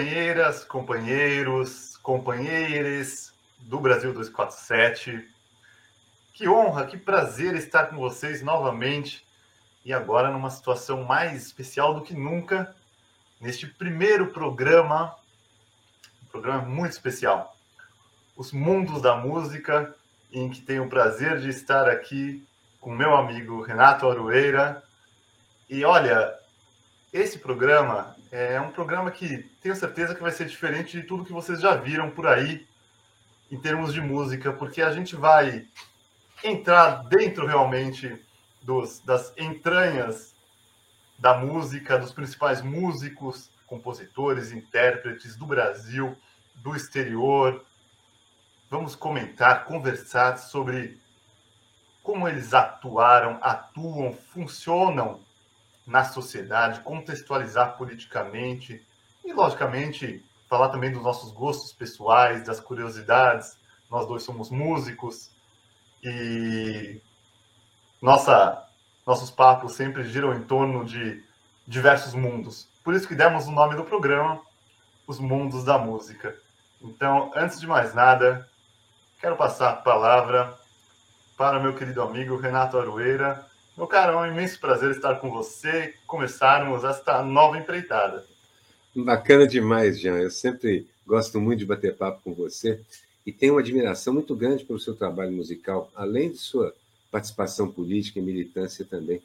Companheiras, companheiros, companheiras do Brasil 247. Que honra, que prazer estar com vocês novamente e agora numa situação mais especial do que nunca, neste primeiro programa, um programa muito especial, Os Mundos da Música, em que tenho o prazer de estar aqui com meu amigo Renato Arueira. E olha, esse programa é um programa que tenho certeza que vai ser diferente de tudo que vocês já viram por aí em termos de música, porque a gente vai entrar dentro realmente dos, das entranhas da música, dos principais músicos, compositores, intérpretes do Brasil, do exterior. Vamos comentar, conversar sobre como eles atuaram, atuam, funcionam na sociedade, contextualizar politicamente e, logicamente, falar também dos nossos gostos pessoais, das curiosidades. Nós dois somos músicos e nossa, nossos papos sempre giram em torno de diversos mundos. Por isso que demos o nome do programa, Os Mundos da Música. Então, antes de mais nada, quero passar a palavra para meu querido amigo Renato Arueira. Meu caro, é um imenso prazer estar com você, começarmos esta nova empreitada. Bacana demais, Jean. Eu sempre gosto muito de bater papo com você e tenho uma admiração muito grande pelo seu trabalho musical, além de sua participação política e militância também.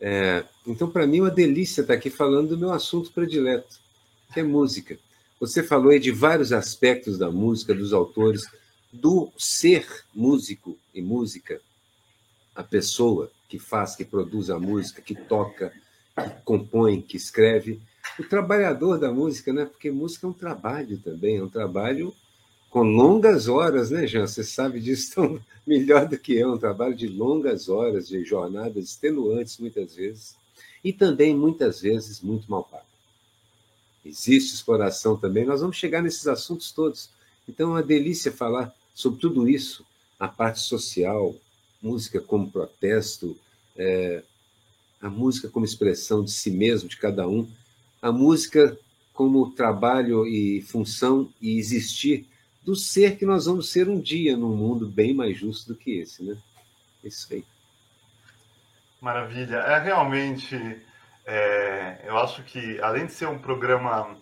É, então, para mim, é uma delícia estar aqui falando do meu assunto predileto, que é música. Você falou aí de vários aspectos da música, dos autores, do ser músico e música, a pessoa que faz, que produz a música, que toca, que compõe, que escreve, o trabalhador da música, né? Porque música é um trabalho também, é um trabalho com longas horas, né, Jean? Você sabe disso tão melhor do que eu, um trabalho de longas horas, de jornadas extenuantes muitas vezes, e também muitas vezes muito mal pago. Existe exploração também, nós vamos chegar nesses assuntos todos. Então é uma delícia falar sobre tudo isso, a parte social, música como protesto, é, a música como expressão de si mesmo, de cada um, a música como trabalho e função e existir do ser que nós vamos ser um dia num mundo bem mais justo do que esse, né? Isso aí. Maravilha. É realmente, é, eu acho que além de ser um programa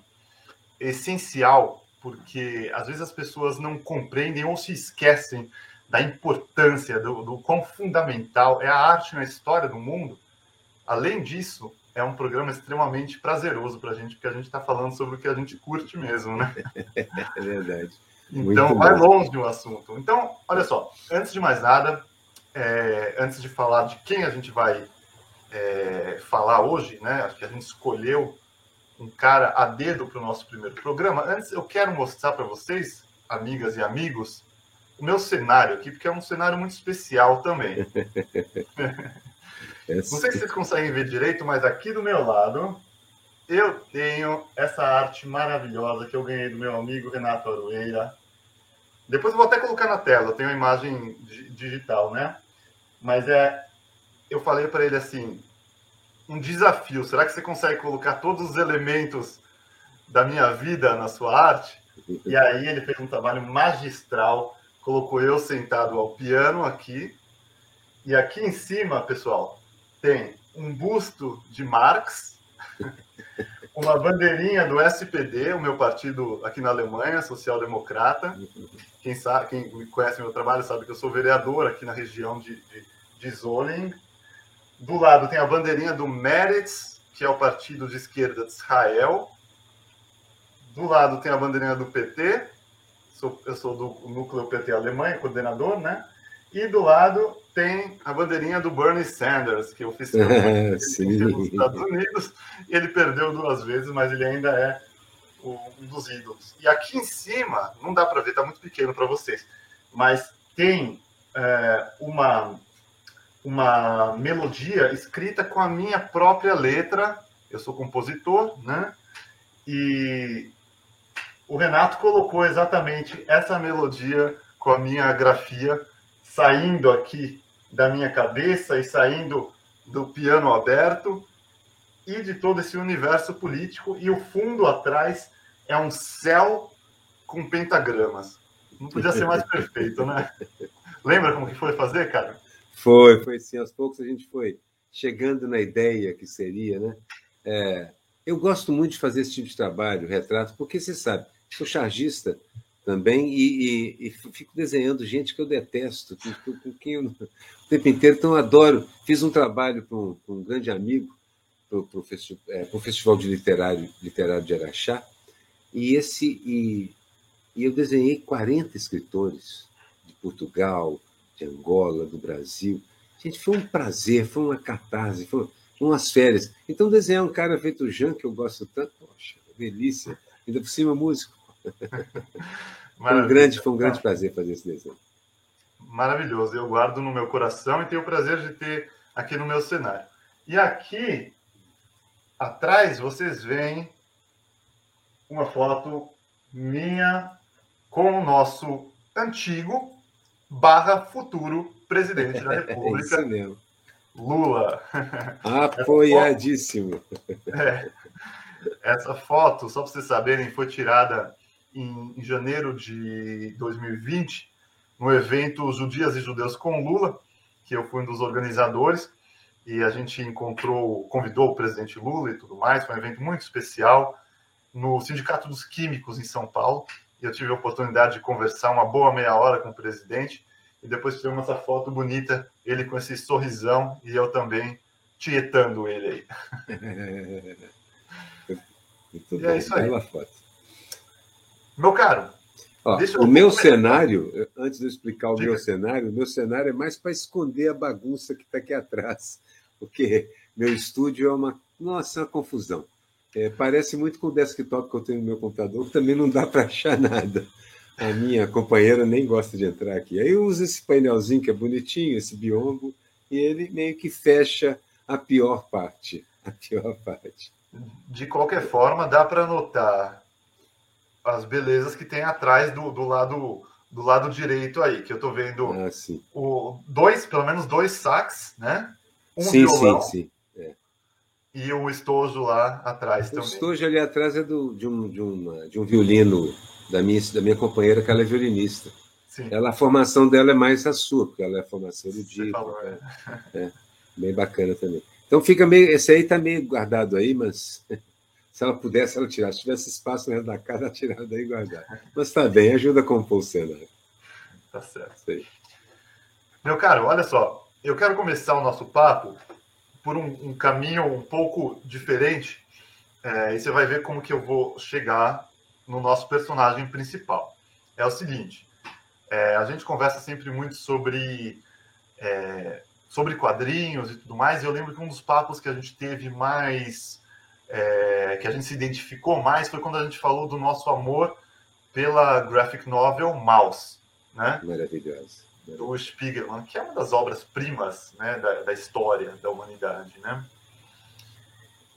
essencial, porque às vezes as pessoas não compreendem ou se esquecem da importância, do, do quão fundamental é a arte na história do mundo. Além disso, é um programa extremamente prazeroso para a gente, porque a gente está falando sobre o que a gente curte mesmo, né? É verdade. Então, Muito vai bom. longe o assunto. Então, olha só, antes de mais nada, é, antes de falar de quem a gente vai é, falar hoje, né? Acho que a gente escolheu um cara a dedo para o nosso primeiro programa. Antes, eu quero mostrar para vocês, amigas e amigos, o meu cenário aqui, porque é um cenário muito especial também. Não sei se vocês conseguem ver direito, mas aqui do meu lado eu tenho essa arte maravilhosa que eu ganhei do meu amigo Renato Arueira. Depois eu vou até colocar na tela, eu tenho a imagem digital, né? Mas é, eu falei para ele assim, um desafio. Será que você consegue colocar todos os elementos da minha vida na sua arte? E aí ele fez um trabalho magistral, colocou eu sentado ao piano aqui. E aqui em cima, pessoal, tem um busto de Marx uma bandeirinha do SPD, o meu partido aqui na Alemanha, social-democrata. Quem, sabe, quem conhece meu trabalho sabe que eu sou vereador aqui na região de, de, de Zoning. Do lado tem a bandeirinha do Meretz, que é o partido de esquerda de Israel. Do lado tem a bandeirinha do PT, sou, eu sou do núcleo PT Alemanha, coordenador, né? E do lado tem a bandeirinha do Bernie Sanders, que oficialmente nos Estados Unidos, ele perdeu duas vezes, mas ele ainda é um dos ídolos. E aqui em cima, não dá para ver, está muito pequeno para vocês, mas tem é, uma, uma melodia escrita com a minha própria letra. Eu sou compositor, né? E o Renato colocou exatamente essa melodia com a minha grafia saindo aqui da minha cabeça e saindo do piano aberto. e de todo esse universo político, e o fundo atrás é um céu com pentagramas. Não podia ser mais perfeito, né? Lembra como que foi fazer, cara? Foi, foi sim. Aos poucos a gente foi chegando na ideia que seria, né? É, eu gosto muito de fazer esse tipo de trabalho, retrato, porque você sabe, sou chargista também e, e, e fico desenhando gente que eu detesto, com, com quem eu, o tempo inteiro, então adoro. Fiz um trabalho para um, um, grande amigo, para o é, Festival de Literário, Literário de Araxá, e, esse, e, e eu desenhei 40 escritores de Portugal, de Angola, do Brasil. Gente, foi um prazer, foi uma catarse, foi umas férias. Então, desenhar um cara feito Jean, que eu gosto tanto, poxa, delícia. Ainda por cima, músico. foi um grande, foi um grande prazer fazer esse desenho. Maravilhoso. Eu guardo no meu coração e tenho o prazer de ter aqui no meu cenário. E aqui, atrás, vocês veem uma foto minha com o nosso antigo barra futuro presidente da República. É isso mesmo. Lula. Apoiadíssimo. É, essa foto, só para vocês saberem, foi tirada em, em, janeiro de 2020, no evento Judias e Judeus com Lula, que eu fui um dos organizadores, e a gente encontrou, convidou o presidente Lula e tudo mais, foi um evento muito especial no Sindicato dos Químicos em São Paulo, e eu tive a oportunidade de conversar uma boa meia hora com o presidente, e depois tiramos essa foto bonita, ele com esse sorrisão e eu também tietando ele aí. E é isso aí. foto. Meu caro, Ó, o meu cenário, antes de eu explicar o Diga. meu cenário, o meu cenário é mais para esconder a bagunça que está aqui atrás, porque meu estúdio é uma, nossa, uma confusão. É, parece muito com o desktop que eu tenho no meu computador, que também não dá para achar nada. A minha companheira nem gosta de entrar aqui. Aí eu uso esse painelzinho que é bonitinho, esse biombo, e ele meio que fecha a pior parte. A pior parte. De qualquer forma, dá para notar as belezas que tem atrás do, do lado do lado direito aí, que eu estou vendo ah, o dois, pelo menos dois sax, né? Um sim, violão, sim, sim. É. E o estojo lá atrás o também. O estojo ali atrás é do, de, um, de, uma, de um violino da minha, da minha companheira, que ela é violinista. Sim. Ela, a formação dela é mais a sua, porque ela é formação erudita. Falou, é. é. bem bacana também. Então fica meio. Esse aí está meio guardado aí, mas se ela pudesse, ela tirar. Se tivesse espaço resto da casa, ela tirava daí e guardar. Mas está bem, ajuda a compor o cenário. Tá certo. Sei. Meu caro, olha só. Eu quero começar o nosso papo por um, um caminho um pouco diferente. É, e você vai ver como que eu vou chegar no nosso personagem principal. É o seguinte: é, a gente conversa sempre muito sobre é, sobre quadrinhos e tudo mais. E eu lembro que um dos papos que a gente teve mais é, que a gente se identificou mais foi quando a gente falou do nosso amor pela graphic novel Mouse, né? Maravilhosa. Do Spiegelman, que é uma das obras primas né, da, da história da humanidade, né?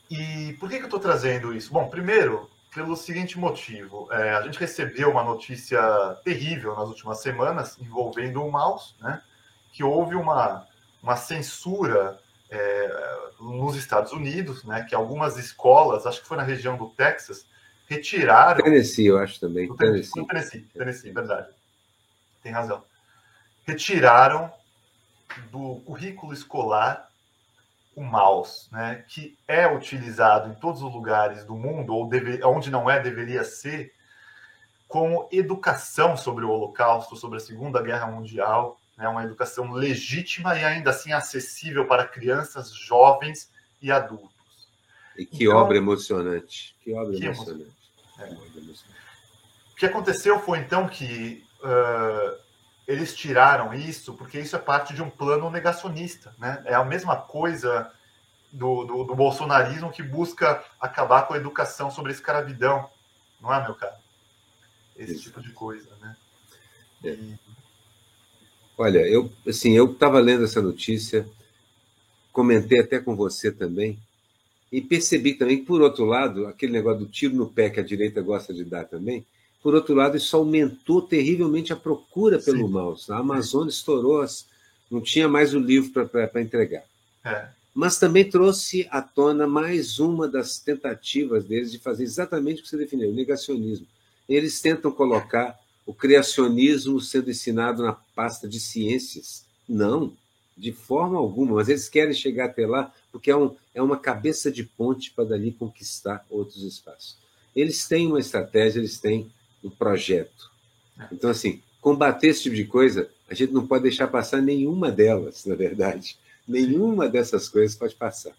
E por que, que eu estou trazendo isso? Bom, primeiro, pelo seguinte motivo: é, a gente recebeu uma notícia terrível nas últimas semanas envolvendo o mouse, né? Que houve uma, uma censura é, nos Estados Unidos, né? Que algumas escolas, acho que foi na região do Texas, retiraram. Tennessee, eu acho também. Tennessee, Tennessee, Tennessee, Tennessee verdade. Tem razão. Retiraram do currículo escolar o mouse, né, que é utilizado em todos os lugares do mundo, ou deve, onde não é, deveria ser, como educação sobre o Holocausto, sobre a Segunda Guerra Mundial, né, uma educação legítima e ainda assim acessível para crianças, jovens e adultos. E que então, obra emocionante! Que obra que emocionante! É. emocionante. O que aconteceu foi então que uh, eles tiraram isso porque isso é parte de um plano negacionista. Né? É a mesma coisa do, do, do bolsonarismo que busca acabar com a educação sobre a escravidão. Não é, meu cara? Esse isso. tipo de coisa, né? É. E... Olha, eu assim, eu estava lendo essa notícia, comentei até com você também, e percebi também que, por outro lado, aquele negócio do tiro no pé que a direita gosta de dar também, por outro lado, isso aumentou terrivelmente a procura pelo Sim. mouse. A Amazônia estourou, não tinha mais o livro para entregar. É. mas também trouxe à tona mais uma das tentativas deles de fazer exatamente o que você definiu, o negacionismo. Eles tentam colocar o criacionismo sendo ensinado na pasta de ciências. Não, de forma alguma, mas eles querem chegar até lá porque é, um, é uma cabeça de ponte para dali conquistar outros espaços. Eles têm uma estratégia, eles têm um projeto. Então, assim, combater esse tipo de coisa, a gente não pode deixar passar nenhuma delas, na verdade. Nenhuma dessas coisas pode passar.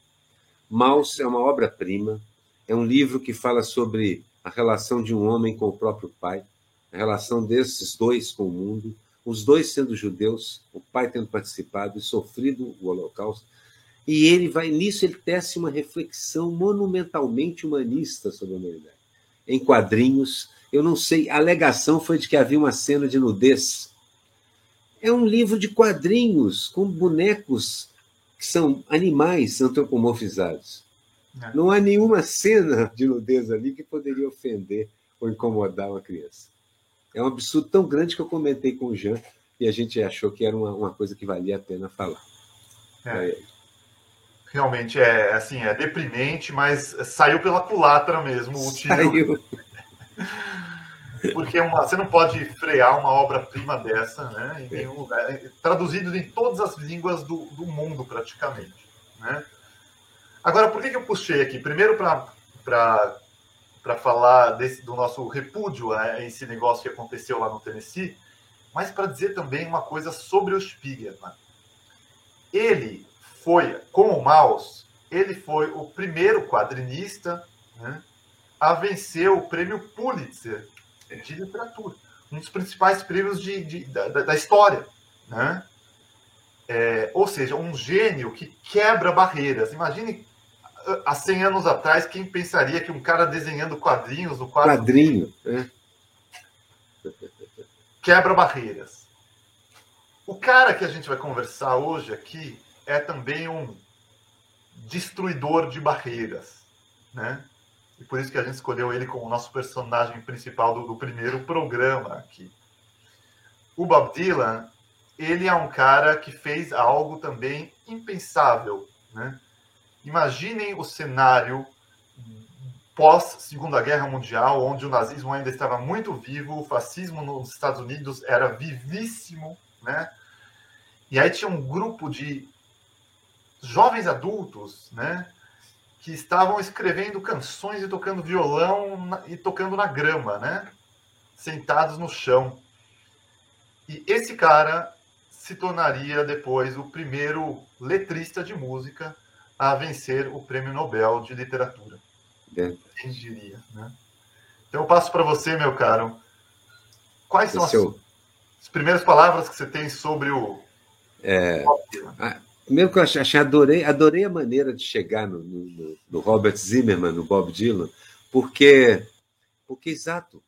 Maus é uma obra-prima, é um livro que fala sobre a relação de um homem com o próprio pai, a relação desses dois com o mundo, os dois sendo judeus, o pai tendo participado e sofrido o Holocausto. E ele vai nisso, ele tece uma reflexão monumentalmente humanista sobre a humanidade. Em quadrinhos, eu não sei, a alegação foi de que havia uma cena de nudez. É um livro de quadrinhos com bonecos que são animais antropomorfizados. É. Não há nenhuma cena de nudez ali que poderia ofender ou incomodar uma criança. É um absurdo tão grande que eu comentei com o Jean e a gente achou que era uma, uma coisa que valia a pena falar. É. Realmente é assim, é deprimente, mas saiu pela culatra mesmo o tiro. Saiu. Porque uma, você não pode frear uma obra-prima dessa, né? Em nenhum lugar. É, traduzido em todas as línguas do, do mundo, praticamente. Né? Agora, por que, que eu puxei aqui? Primeiro, para falar desse, do nosso repúdio a esse negócio que aconteceu lá no Tennessee, mas para dizer também uma coisa sobre o Spiegelman. Ele foi, com o Maus, ele foi o primeiro quadrinista né, a vencer o prêmio Pulitzer de literatura. Um dos principais prêmios de, de da, da, história. Né? É, ou seja, um gênio que quebra barreiras. Imagine há 100 anos atrás, quem pensaria que um cara desenhando quadrinhos no quadro. Quadrinho, é. Quebra barreiras. O cara que a gente vai conversar hoje aqui é também um destruidor de barreiras, né? E por isso que a gente escolheu ele como nosso personagem principal do, do primeiro programa aqui. O Bob Dylan, ele é um cara que fez algo também impensável, né? Imaginem o cenário pós Segunda Guerra Mundial, onde o nazismo ainda estava muito vivo, o fascismo nos Estados Unidos era vivíssimo, né? E aí tinha um grupo de jovens adultos, né? que estavam escrevendo canções e tocando violão e tocando na grama, né? Sentados no chão. E esse cara se tornaria depois o primeiro letrista de música a vencer o Prêmio Nobel de Literatura. É. Quem diria, né? Então eu passo para você, meu caro. Quais são as, as, primeiras palavras que você tem sobre o. É, Primeiro que eu achei, adorei, adorei a maneira de chegar no, no, no, Robert Zimmerman, no Bob Dylan, porque, porque exato,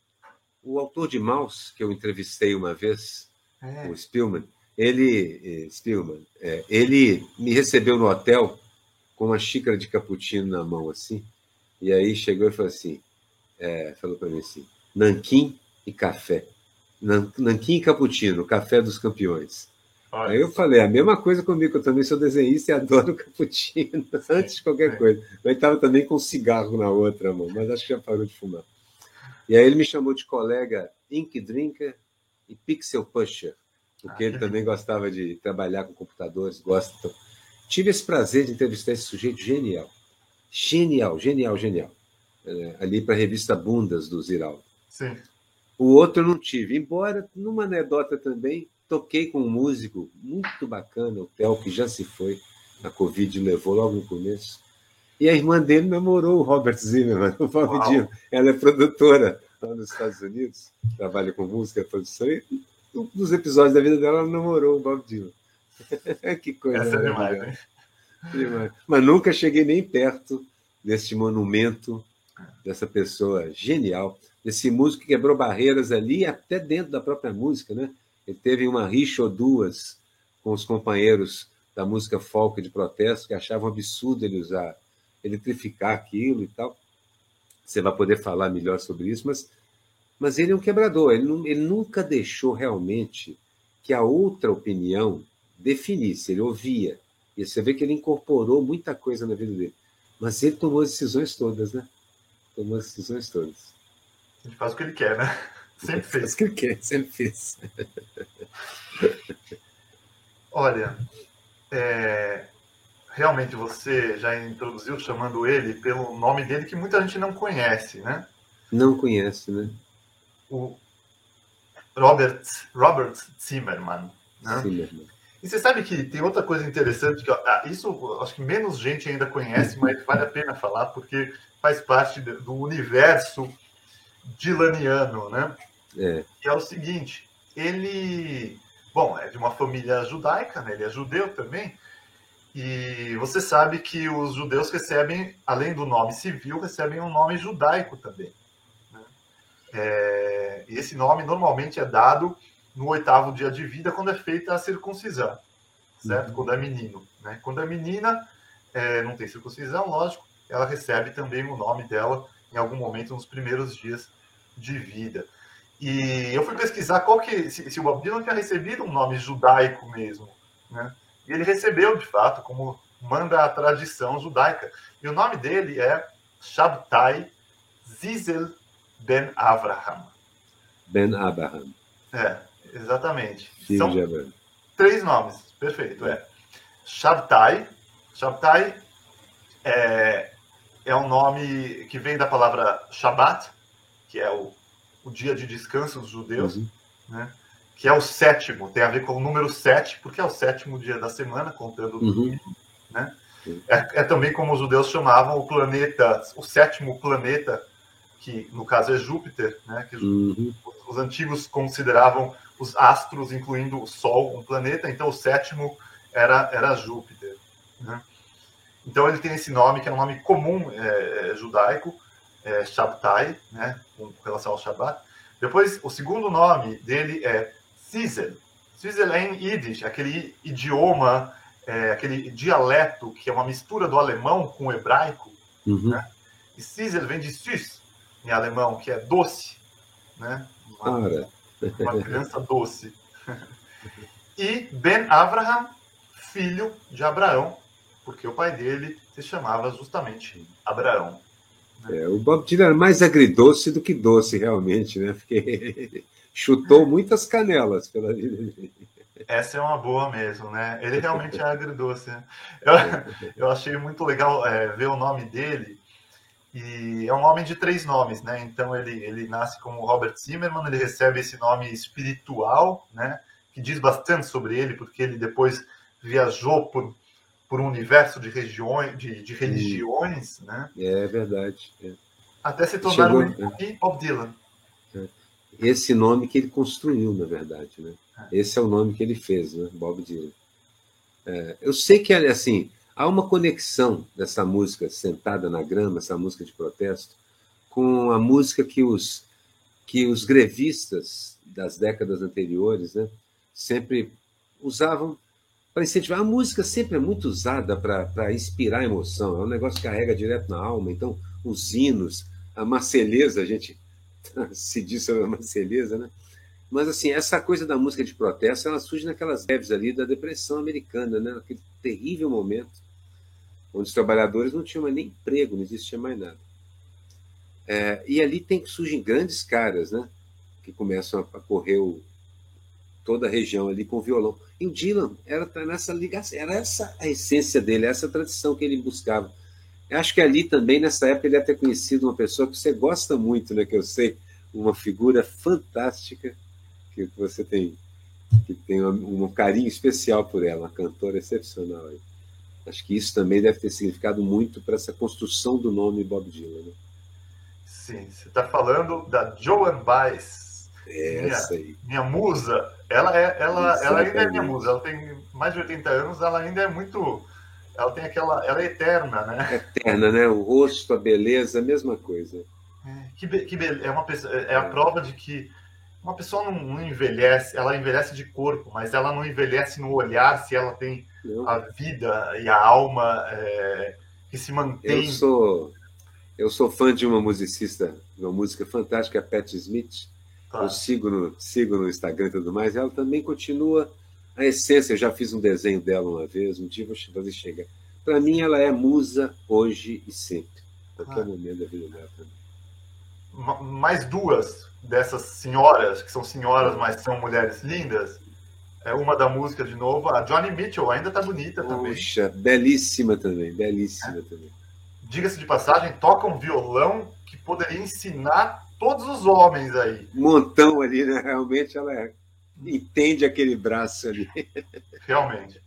o autor de Maus, que eu entrevistei uma vez, é. o Spielman, ele, eh, Spielman, é, ele me recebeu no hotel com uma xícara de cappuccino na mão, assim, e aí chegou e falou assim, é, falou para mim assim, nanquim e café. Nanquim e cappuccino, café dos campeões. Aí eu falei, a mesma coisa comigo, eu também sou desenhista e adoro cappuccino, antes de qualquer coisa. Mas estava também com cigarro na outra mão, mas acho que já parou de fumar. E aí ele me chamou de colega Ink Drinker e Pixel Pusher, porque ah, ele também gostava de trabalhar com computadores, gosta. Tive esse prazer de entrevistar esse sujeito genial. Genial, genial, genial. É, ali para a revista Bundas do Ziraldo. Sim. O outro eu não tive, embora numa anedota também, toquei com um músico muito bacana, o Theo, que já se foi, a Covid levou logo no começo. E a irmã dele namorou o Robert Zimmerman, o Bob Dylan. Ela é produtora lá nos Estados Unidos, trabalha com música, produção, e um dos episódios da vida dela, ela namorou o Bob Dylan. que coisa. Essa é demais, né? demais. Mas nunca cheguei nem perto desse monumento, dessa pessoa genial, desse músico que quebrou barreiras ali, até dentro da própria música, né? Ele teve uma rixa ou duas com os companheiros da música folk de protesto que achavam absurdo ele usar, eletrificar aquilo e tal. Você vai poder falar melhor sobre isso, mas, mas ele é um quebrador. Ele, ele nunca deixou realmente que a outra opinião definisse. Ele ouvia, E você vê que ele incorporou muita coisa na vida dele. Mas ele tomou as decisões todas, né? Tomou as decisões todas. Ele faz o que ele quer, né? Sempre fez. Faz o que ele quer, sempre fez. Olha, é, realmente você já introduziu chamando ele pelo nome dele que muita gente não conhece, né? Não conhece, né? O Robert, Robert Zimmerman. Né? Zimmerman. E você sabe que tem outra coisa interessante que ah, isso acho que menos gente ainda conhece, mas vale a pena falar porque faz parte do universo dilaniano, né? É. Que é o seguinte, ele, bom, é de uma família judaica, né? Ele é judeu também. E você sabe que os judeus recebem, além do nome civil, recebem um nome judaico também. Né? É, e esse nome normalmente é dado no oitavo dia de vida, quando é feita a circuncisão, certo? Uhum. Quando é menino. Né? Quando é menina, é, não tem circuncisão, lógico, ela recebe também o nome dela em algum momento nos primeiros dias de vida. E eu fui pesquisar qual que, se, se o Bob Dylan tinha recebido um nome judaico mesmo, né? E ele recebeu, de fato, como manda a tradição judaica. E o nome dele é Shabtai Zizel Ben Avraham. Ben Abraham. É, Exatamente. São três nomes. Perfeito, é. Shabtai. Shabtai é, é um nome que vem da palavra Shabbat, que é o, o dia de descanso dos judeus, uhum. né? que é o sétimo, tem a ver com o número sete, porque é o sétimo dia da semana, contando o uhum. né? É, é, também como os judeus chamavam o planeta, o sétimo planeta, que no caso é Júpiter, né? que uhum. os, os antigos consideravam os astros, incluindo o Sol, um planeta, então o sétimo era, era Júpiter. Né? Então ele tem esse nome, que é um nome comum é, é, judaico, é, Shabtai, né, com relação ao Shabbat. Depois, o segundo nome dele é Zizel. Zizel é em Yiddish, aquele idioma, é, aquele dialeto que é uma mistura do alemão com o hebraico. Uhum. Né? E Zizel vem de Süß, em alemão, que é doce. Né? Uma, uma criança doce. E Ben Abraham, filho de Abraão, porque o pai dele se chamava justamente Abraão. É, o Bob Dylan era mais agridoce do que doce, realmente, né? Porque chutou muitas canelas pela vida. Essa é uma boa mesmo, né? Ele realmente é agridoce. Né? Eu, eu achei muito legal é, ver o nome dele, e é um homem de três nomes, né? Então ele, ele nasce como Robert Zimmerman, ele recebe esse nome espiritual, né? Que diz bastante sobre ele, porque ele depois viajou por, por um universo de regiões, de, de religiões, né? É verdade. É. Até se tornar Chegou, um é. Bob Dylan. É. Esse nome que ele construiu, na verdade, né? É. Esse é o nome que ele fez, né? Bob Dylan. É, eu sei que, assim, Há uma conexão dessa música Sentada na Grama, essa música de protesto, com a música que os, que os grevistas das décadas anteriores né, sempre usavam para incentivar. A música sempre é muito usada para inspirar emoção, é um negócio que carrega direto na alma. Então, os hinos, a marceleza, a gente se diz sobre a marceleza, né? Mas, assim, essa coisa da música de protesto, ela surge naquelas greves ali da depressão americana, né? Naquele terrível momento onde os trabalhadores não tinham mais nem emprego, não existia mais nada. É, e ali tem surgem grandes caras, né? Que começam a, correr o, toda a região ali com violão. E o Dylan era tá nessa ligação, era essa a essência dele, essa tradição que ele buscava. Eu acho que ali também, nessa época, ele ter conhecido uma pessoa que você gosta muito, né? Que eu sei, uma figura fantástica que você tem que tem um, um carinho especial por ela, uma cantora excepcional. Aí. Acho que isso também deve ter significado muito para essa construção do nome Bob Dylan. Né? Sim, você está falando da Joan Baez. É minha, essa aí. Minha musa. Ela, é, ela, ela ainda é minha musa. Ela tem mais de 80 anos, ela ainda é muito. Ela tem aquela. Ela é eterna, né? Eterna, né? O rosto, a beleza, a mesma coisa. É, que, que be... é, uma é a é. prova de que uma pessoa não, não, envelhece, ela envelhece de corpo, mas ela não envelhece no olhar se ela tem não. a vida e a alma é, que se mantém. Eu sou, eu sou fã de uma musicista, uma música fantástica, a Pat Smith. Claro. Eu sigo no, sigo no Instagram e tudo mais. Ela também continua a essência. Eu já fiz um desenho dela uma vez, um dia vou fazer chegar. Para mim, ela é musa hoje e sempre, qualquer ah. momento da vida dela também. Mais duas dessas senhoras, que são senhoras, mas são mulheres lindas. É uma da música de novo. A Johnny Mitchell ainda tá bonita também. Puxa, belíssima também, belíssima é. também. Diga-se de passagem, toca um violão que poderia ensinar todos os homens aí. Montão ali, né? Realmente ela é... entende aquele braço ali. Realmente.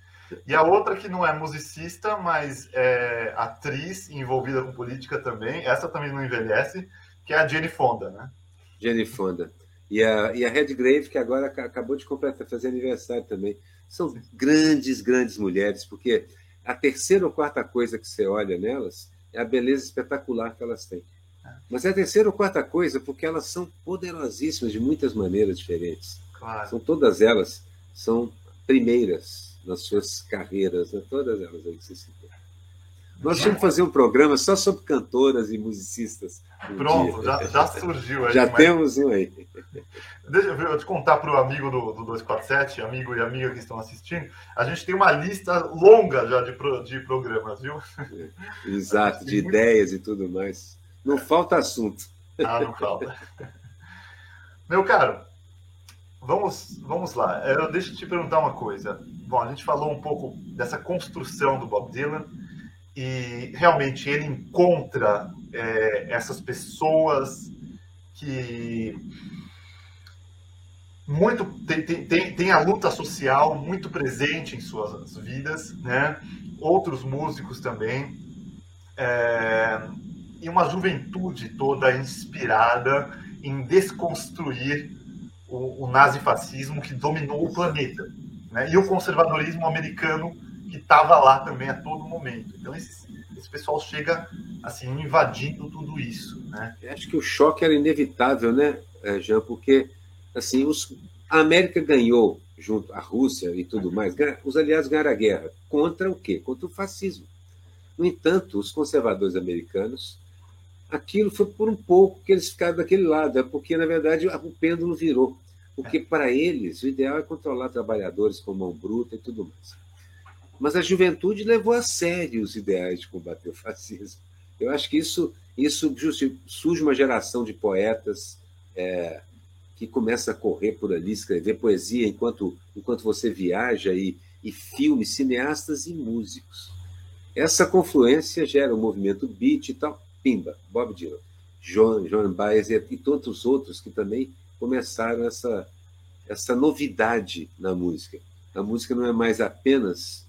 E a outra que não é musicista, mas é atriz envolvida com política também, essa também não envelhece, que é a Jenny Fonda, né? Jenny Fonda. E a, e a Redgrave, que agora acabou de completar, fazer aniversário também. São grandes, grandes mulheres, porque a terceira ou quarta coisa que você olha nelas é a beleza espetacular que elas têm. Mas é a terceira ou quarta coisa porque elas são poderosíssimas de muitas maneiras diferentes. Claro. São todas elas são primeiras nas suas carreiras, né? todas elas aí que você citou. Nós vamos fazer um programa só sobre cantoras e musicistas. Pronto, já, já, surgiu aí. Já mas... temos um aí. Deixa eu te contar para o amigo do, do 247, amigo e amiga que estão assistindo. A gente tem uma lista longa já de, pro, de programas, viu? Exato, de muito... ideias e tudo mais. Não falta assunto. Ah, não falta. Meu caro, vamos, vamos lá. Eu, deixa eu te perguntar uma coisa. Bom, a gente falou um pouco dessa construção do Bob Dylan e realmente ele encontra é, essas pessoas que muito tem, tem, tem a luta social muito presente em suas vidas, né? Outros músicos também é, e uma juventude toda inspirada em desconstruir o, o nazifascismo que dominou o planeta, né? E o conservadorismo americano que estava lá também a todo momento. Então, esse, esse pessoal chega assim invadindo tudo isso. Né? Eu acho que o choque era inevitável, né, é, Jean? Porque assim, os, a América ganhou, junto à Rússia e tudo mais, os aliados ganharam a guerra. Contra o quê? Contra o fascismo. No entanto, os conservadores americanos, aquilo foi por um pouco que eles ficaram daquele lado, é porque, na verdade, o pêndulo virou. Porque, para eles, o ideal é controlar trabalhadores com mão bruta e tudo mais. Mas a juventude levou a sério os ideais de combater o fascismo. Eu acho que isso, isso surge uma geração de poetas é, que começa a correr por ali, escrever poesia enquanto, enquanto você viaja, e, e filmes, cineastas e músicos. Essa confluência gera o movimento beat e tal. Pimba, Bob Dylan, Joan, Joan Baez e, e tantos outros que também começaram essa, essa novidade na música. A música não é mais apenas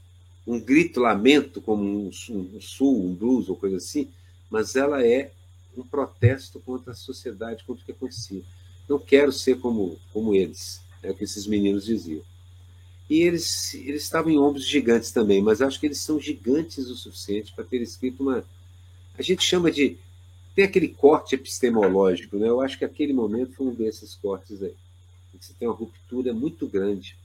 um grito, lamento, como um, um sul, um blues ou coisa assim, mas ela é um protesto contra a sociedade, contra o que acontecia. Não quero ser como, como eles, é o que esses meninos diziam. E eles, eles estavam em ombros gigantes também, mas acho que eles são gigantes o suficiente para ter escrito uma. A gente chama de. Tem aquele corte epistemológico, né? Eu acho que aquele momento foi um desses cortes aí. Você tem uma ruptura muito grande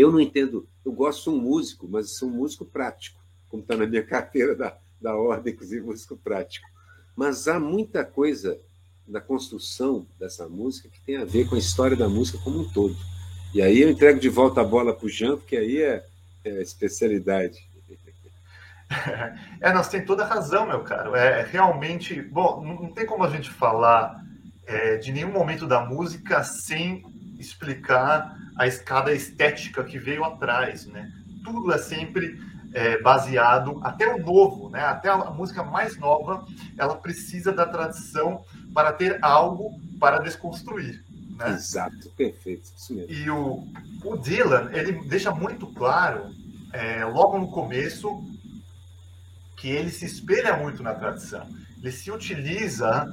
eu não entendo, eu gosto, sou um músico, mas sou um músico prático, como está na minha carteira da, da ordem, inclusive músico prático. Mas há muita coisa na construção dessa música que tem a ver com a história da música como um todo. E aí eu entrego de volta a bola para o Jean, porque aí é, é especialidade. É, nós tem toda a razão, meu caro. É realmente. Bom, não tem como a gente falar é, de nenhum momento da música sem explicar a escada estética que veio atrás, né? Tudo é sempre é, baseado, até o novo, né? Até a música mais nova, ela precisa da tradição para ter algo para desconstruir. Né? Exato, perfeito. E o, o Dylan, ele deixa muito claro, é, logo no começo, que ele se espelha muito na tradição. Ele se utiliza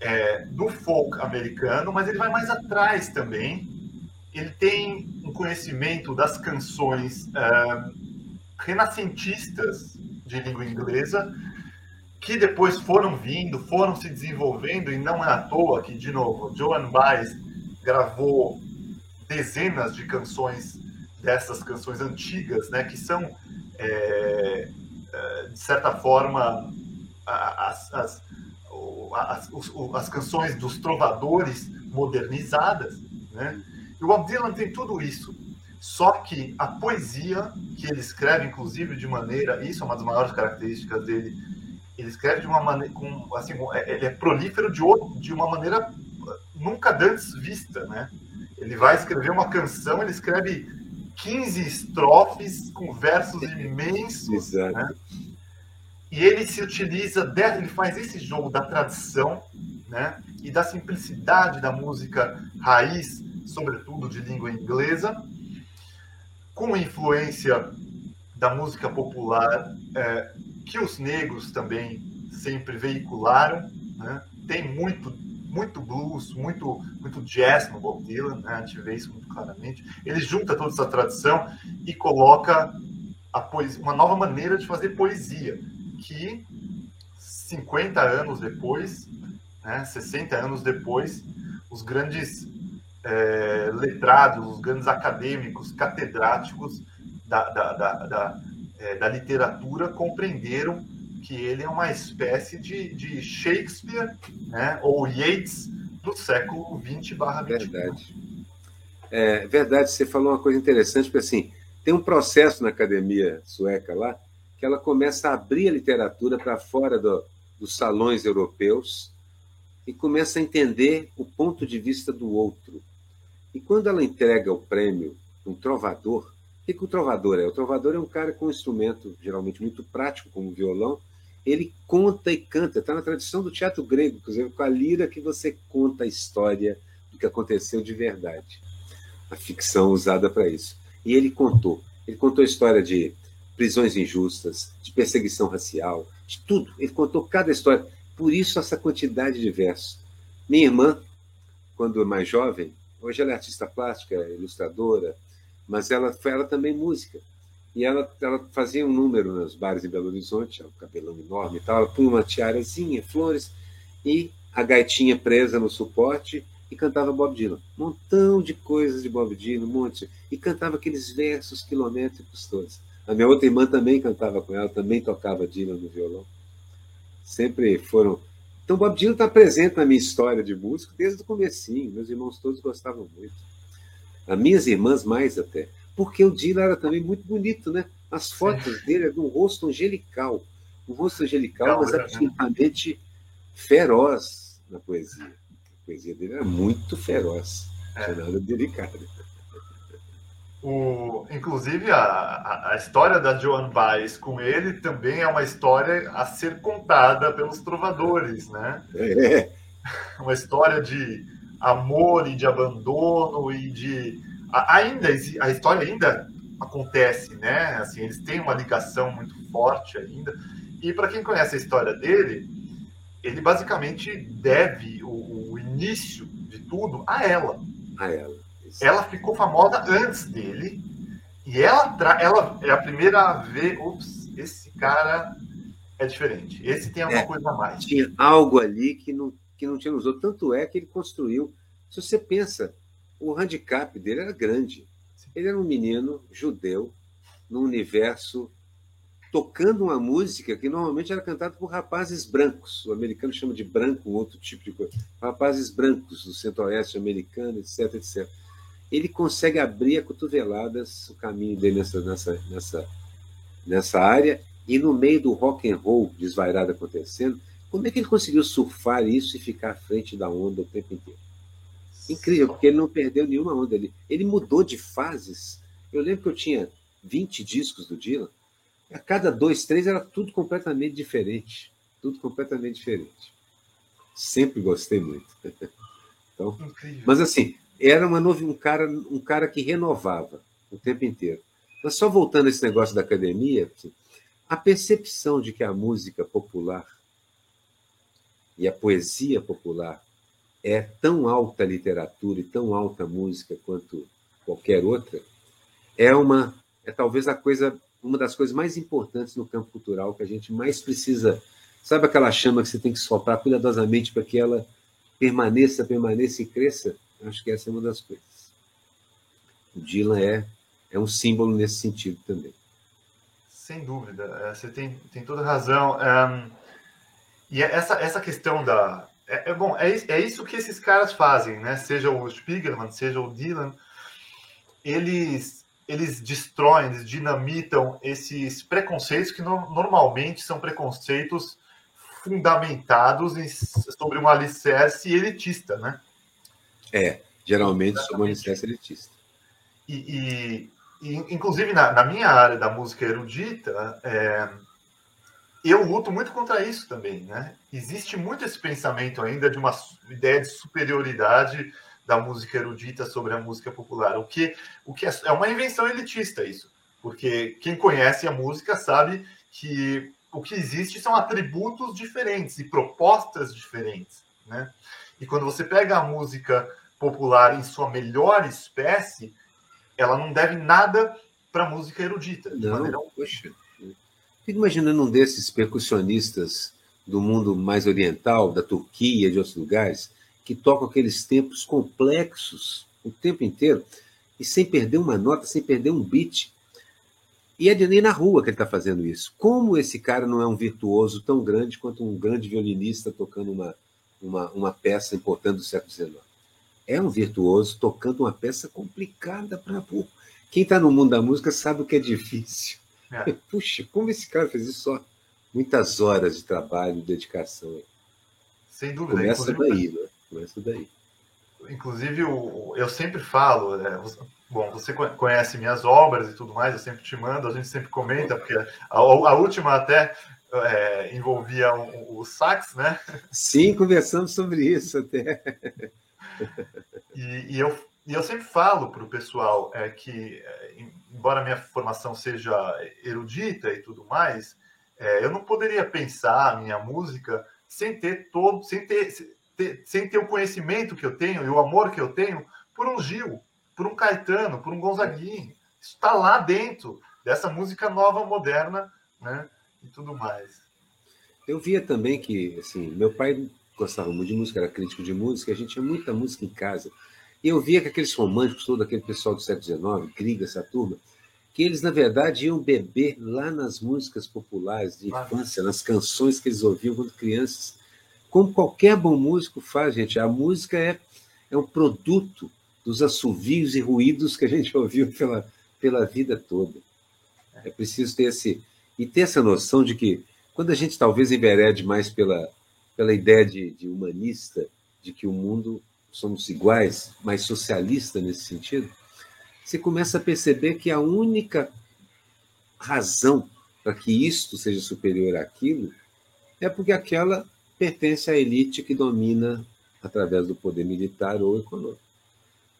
é, do folk americano, mas ele vai mais atrás também, ele tem um conhecimento das canções uh, renascentistas de língua inglesa, que depois foram vindo, foram se desenvolvendo, e não é à toa que, de novo, Joan Baez gravou dezenas de canções dessas canções antigas, né, que são, é, de certa forma, as, as, as, as, canções dos trovadores modernizadas, né? E o Bob Dylan tem tudo isso. Só que a poesia que ele escreve, inclusive de maneira, isso é uma das maiores características dele, ele escreve de uma maneira, com, assim, é, ele é prolífero de, outro, de uma maneira nunca antes vista, né? Ele vai escrever uma canção, ele escreve 15 estrofes com versos imensos, né? E ele se utiliza, ele faz esse jogo da tradição, né? E da simplicidade da música raiz, sobretudo de língua inglesa, com influência da música popular é, que os negros também sempre veicularam. Né? Tem muito, muito blues, muito, muito jazz no Bob Dylan, né? a gente vê isso muito claramente. Ele junta toda essa tradição e coloca poesia, uma nova maneira de fazer poesia, que 50 anos depois, né, 60 anos depois, os grandes é, letrados, os grandes acadêmicos, catedráticos da, da, da, da, é, da, literatura compreenderam que ele é uma espécie de, de Shakespeare né, ou Yeats do século XX barra Verdade. É verdade, você falou uma coisa interessante, porque assim, tem um processo na academia sueca lá, que ela começa a abrir a literatura para fora do, dos salões europeus e começa a entender o ponto de vista do outro. E quando ela entrega o prêmio um trovador, o que, que o trovador é? O trovador é um cara com um instrumento geralmente muito prático, como o violão. Ele conta e canta. Está na tradição do teatro grego, inclusive com a lira que você conta a história do que aconteceu de verdade. A ficção usada para isso. E ele contou. Ele contou a história de prisões injustas, de perseguição racial, de tudo. Ele contou cada história. Por isso, essa quantidade de versos. Minha irmã, quando mais jovem, Hoje ela é artista plástica, ilustradora, mas ela foi ela também música. E ela, ela fazia um número nos bares em Belo Horizonte, um cabelão enorme e tal. Ela punha uma tiarazinha, flores, e a gaitinha presa no suporte e cantava Bob Dylan. Montão de coisas de Bob Dylan, um monte. E cantava aqueles versos quilométricos todos. A minha outra irmã também cantava com ela, também tocava Dylan no violão. Sempre foram então, Bob Dylan está presente na minha história de músico desde o comecinho. Meus irmãos todos gostavam muito. As minhas irmãs mais até. Porque o Dylan era também muito bonito, né? As fotos Sim. dele eram de um rosto angelical. Um rosto angelical, Não, mas é absolutamente feroz na poesia. A poesia dele era muito feroz. É. nada delicado. O, inclusive, a, a história da Joan Baez com ele também é uma história a ser contada pelos trovadores, né? É. Uma história de amor e de abandono e de... Ainda, a história ainda acontece, né? Assim, eles têm uma ligação muito forte ainda. E para quem conhece a história dele, ele basicamente deve o, o início de tudo a ela. A ela ela ficou famosa antes dele. E ela, ela é a primeira a ver, ups, esse cara é diferente. Esse tem alguma é, coisa a mais. Tinha algo ali que não, que não tinha nos outros. Tanto é que ele construiu. Se você pensa, o handicap dele era grande. Ele era um menino judeu num universo tocando uma música que normalmente era cantada por rapazes brancos. O americano chama de branco um outro tipo de coisa. Rapazes brancos do centro-oeste americano, etc, etc ele consegue abrir a cotoveladas o caminho dele nessa, nessa, nessa, nessa área e no meio do rock and roll desvairado acontecendo, como é que ele conseguiu surfar isso e ficar à frente da onda o tempo inteiro? Incrível, porque ele não perdeu nenhuma onda ali. Ele mudou de fases. Eu lembro que eu tinha 20 discos do Dylan, a cada dois, três era tudo completamente diferente. Tudo completamente diferente. Sempre gostei muito. Então, mas assim, era uma novo, um, cara, um cara que renovava o tempo inteiro. Mas só voltando a esse negócio da academia, assim, a percepção de que a música popular e a poesia popular é tão alta literatura e tão alta música quanto qualquer outra, é uma é talvez a coisa uma das coisas mais importantes no campo cultural que a gente mais precisa. Sabe aquela chama que você tem que soprar cuidadosamente para que ela permaneça, permaneça e cresça? Acho que essa é uma das coisas. O Dylan é, é um símbolo nesse sentido também. Sem dúvida, é, você tem, tem toda razão. Um, e é essa, essa questão da. É, é, bom, é, é isso que esses caras fazem, né? Seja o Spiegelman, seja o Dylan, eles eles destroem, eles dinamitam esses preconceitos que no, normalmente são preconceitos fundamentados em, sobre um alicerce elitista, né? É, geralmente sobre um alicerce elitista. E, e, e inclusive, na, na, minha área da música erudita, é, eu luto muito contra isso também, né? Existe muito esse pensamento ainda de uma ideia de superioridade da música erudita sobre a música popular, o que, o que é, é uma invenção elitista isso, porque quem conhece a música sabe que o que existe são atributos diferentes e propostas diferentes, né? E quando você pega a música popular em sua melhor espécie, ela não deve nada para a música erudita. Não, maneira... poxa. Fico imaginando um desses percussionistas do mundo mais oriental, da Turquia, de outros lugares, que tocam aqueles tempos complexos o tempo inteiro e sem perder uma nota, sem perder um beat. E é de nem na rua que ele está fazendo isso. Como esse cara não é um virtuoso tão grande quanto um grande violinista tocando uma, uma, uma peça importante do século XIX? É um virtuoso tocando uma peça complicada para. Quem está no mundo da música sabe o que é difícil. É. Puxa, como esse cara fez isso só? Muitas horas de trabalho, de dedicação. Sem dúvida. Começa daí, né? Começa daí. Inclusive, eu sempre falo, né, bom, você conhece minhas obras e tudo mais, eu sempre te mando, a gente sempre comenta, porque a, a última até é, envolvia o, o, sax, né? Sim, conversamos sobre isso até. E, e eu, e eu sempre falo para o pessoal é, que, é, embora minha formação seja erudita e tudo mais, é, eu não poderia pensar a minha música sem ter todo, sem ter, sem ter o conhecimento que eu tenho e o amor que eu tenho por um Gil, por um Caetano, por um Gonzaguinho. Isso está lá dentro dessa música nova, moderna, né? E tudo mais. Eu via também que, assim, meu pai gostava muito de música, era crítico de música, a gente tinha muita música em casa. E eu via que aqueles românticos, todo aquele pessoal do século XIX, Griga, essa turma, que eles, na verdade, iam beber lá nas músicas populares de infância, nas canções que eles ouviam quando crianças como qualquer bom músico faz, gente. A música é, é um produto dos assovios e ruídos que a gente ouviu pela, pela vida toda. É preciso ter esse. E ter essa noção de que, quando a gente talvez enverede mais pela, pela ideia de, de humanista, de que o mundo somos iguais, mais socialista nesse sentido, você começa a perceber que a única razão para que isto seja superior àquilo é porque aquela pertence à elite que domina através do poder militar ou econômico.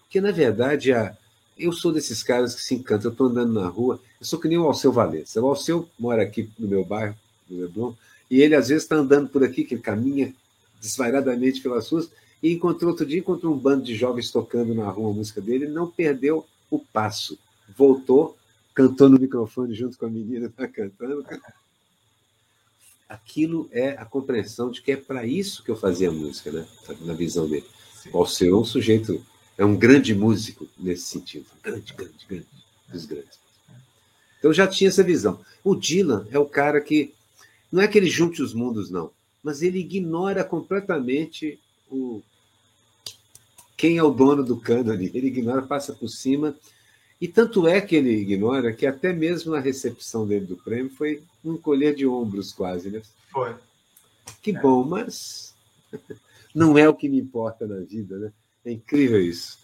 Porque, na verdade, a, eu sou desses caras que se encantam. Eu estou andando na rua, eu sou que nem o Alceu Valença. O Alceu mora aqui no meu bairro, no Leblon, e ele às vezes está andando por aqui, que ele caminha desvairadamente pelas ruas, e encontrou outro dia encontrou um bando de jovens tocando na rua a música dele, não perdeu o passo. Voltou, cantou no microfone junto com a menina que está cantando, aquilo é a compreensão de que é para isso que eu fazia música, né? na visão dele. Sim. O Alceu é um sujeito, é um grande músico nesse sentido. Grande, grande, grande, dos grandes. Então já tinha essa visão. O Dylan é o cara que, não é que ele junte os mundos, não, mas ele ignora completamente o quem é o dono do cânone. Ele ignora, passa por cima e tanto é que ele ignora que até mesmo na recepção dele do prêmio foi um colher de ombros quase, né? Foi. Que é. bom, mas não é o que me importa na vida, né? É incrível isso.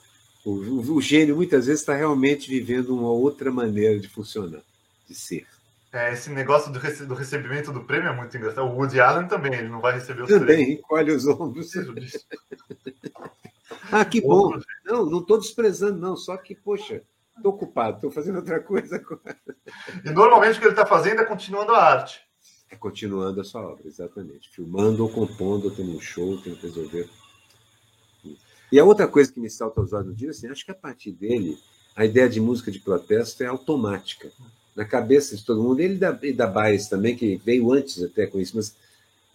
O, o, o gênio muitas vezes está realmente vivendo uma outra maneira de funcionar, de ser. É, esse negócio do, rece do, recebimento do prêmio é muito engraçado. O Woody Allen também, ele não vai receber os Também, encolhe os ombros. ah, que bom. Não, não estou desprezando, não. Só que, poxa, Estou ocupado, estou fazendo outra coisa agora. E normalmente o que ele está fazendo é continuando a arte. É continuando a sua obra, exatamente. Filmando ou compondo, ou tendo um show, tendo que resolver. E a outra coisa que me salta aos olhos no dia, assim, acho que a partir dele, a ideia de música de protesto é automática. Na cabeça de todo mundo, ele da, e da Baez também, que veio antes até com isso, mas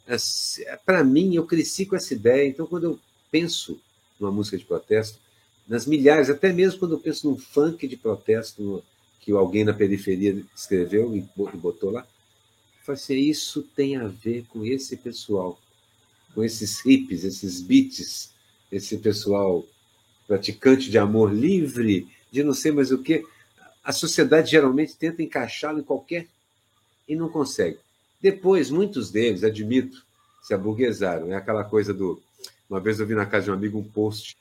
assim, para mim, eu cresci com essa ideia, então quando eu penso numa música de protesto, nas milhares, até mesmo quando eu penso num funk de protesto que alguém na periferia escreveu e botou lá, eu falei assim, isso tem a ver com esse pessoal, com esses hippies, esses beats, esse pessoal praticante de amor livre, de não sei mais o quê. A sociedade geralmente tenta encaixá-lo em qualquer e não consegue. Depois, muitos deles, admito, se aburguesaram. É aquela coisa do. Uma vez eu vi na casa de um amigo um post,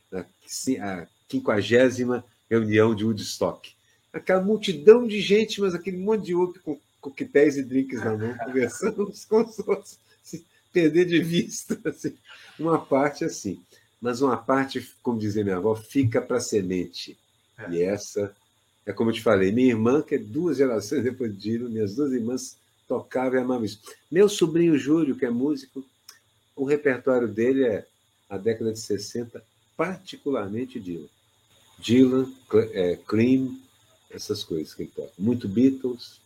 a quinquagésima reunião de Woodstock. Aquela multidão de gente, mas aquele monte de outro com coquetéis e drinks na mão, conversando com os outros, se perder de vista. Assim. Uma parte assim. Mas uma parte, como dizia minha avó, fica para semente. É. E essa é como eu te falei, minha irmã, que é duas gerações depois de Dino, minhas duas irmãs tocavam e amavam isso. Meu sobrinho Júlio, que é músico, o repertório dele é a década de 60, particularmente Dylan. Dylan, é, Cream, essas coisas que ele toca. Muito Beatles.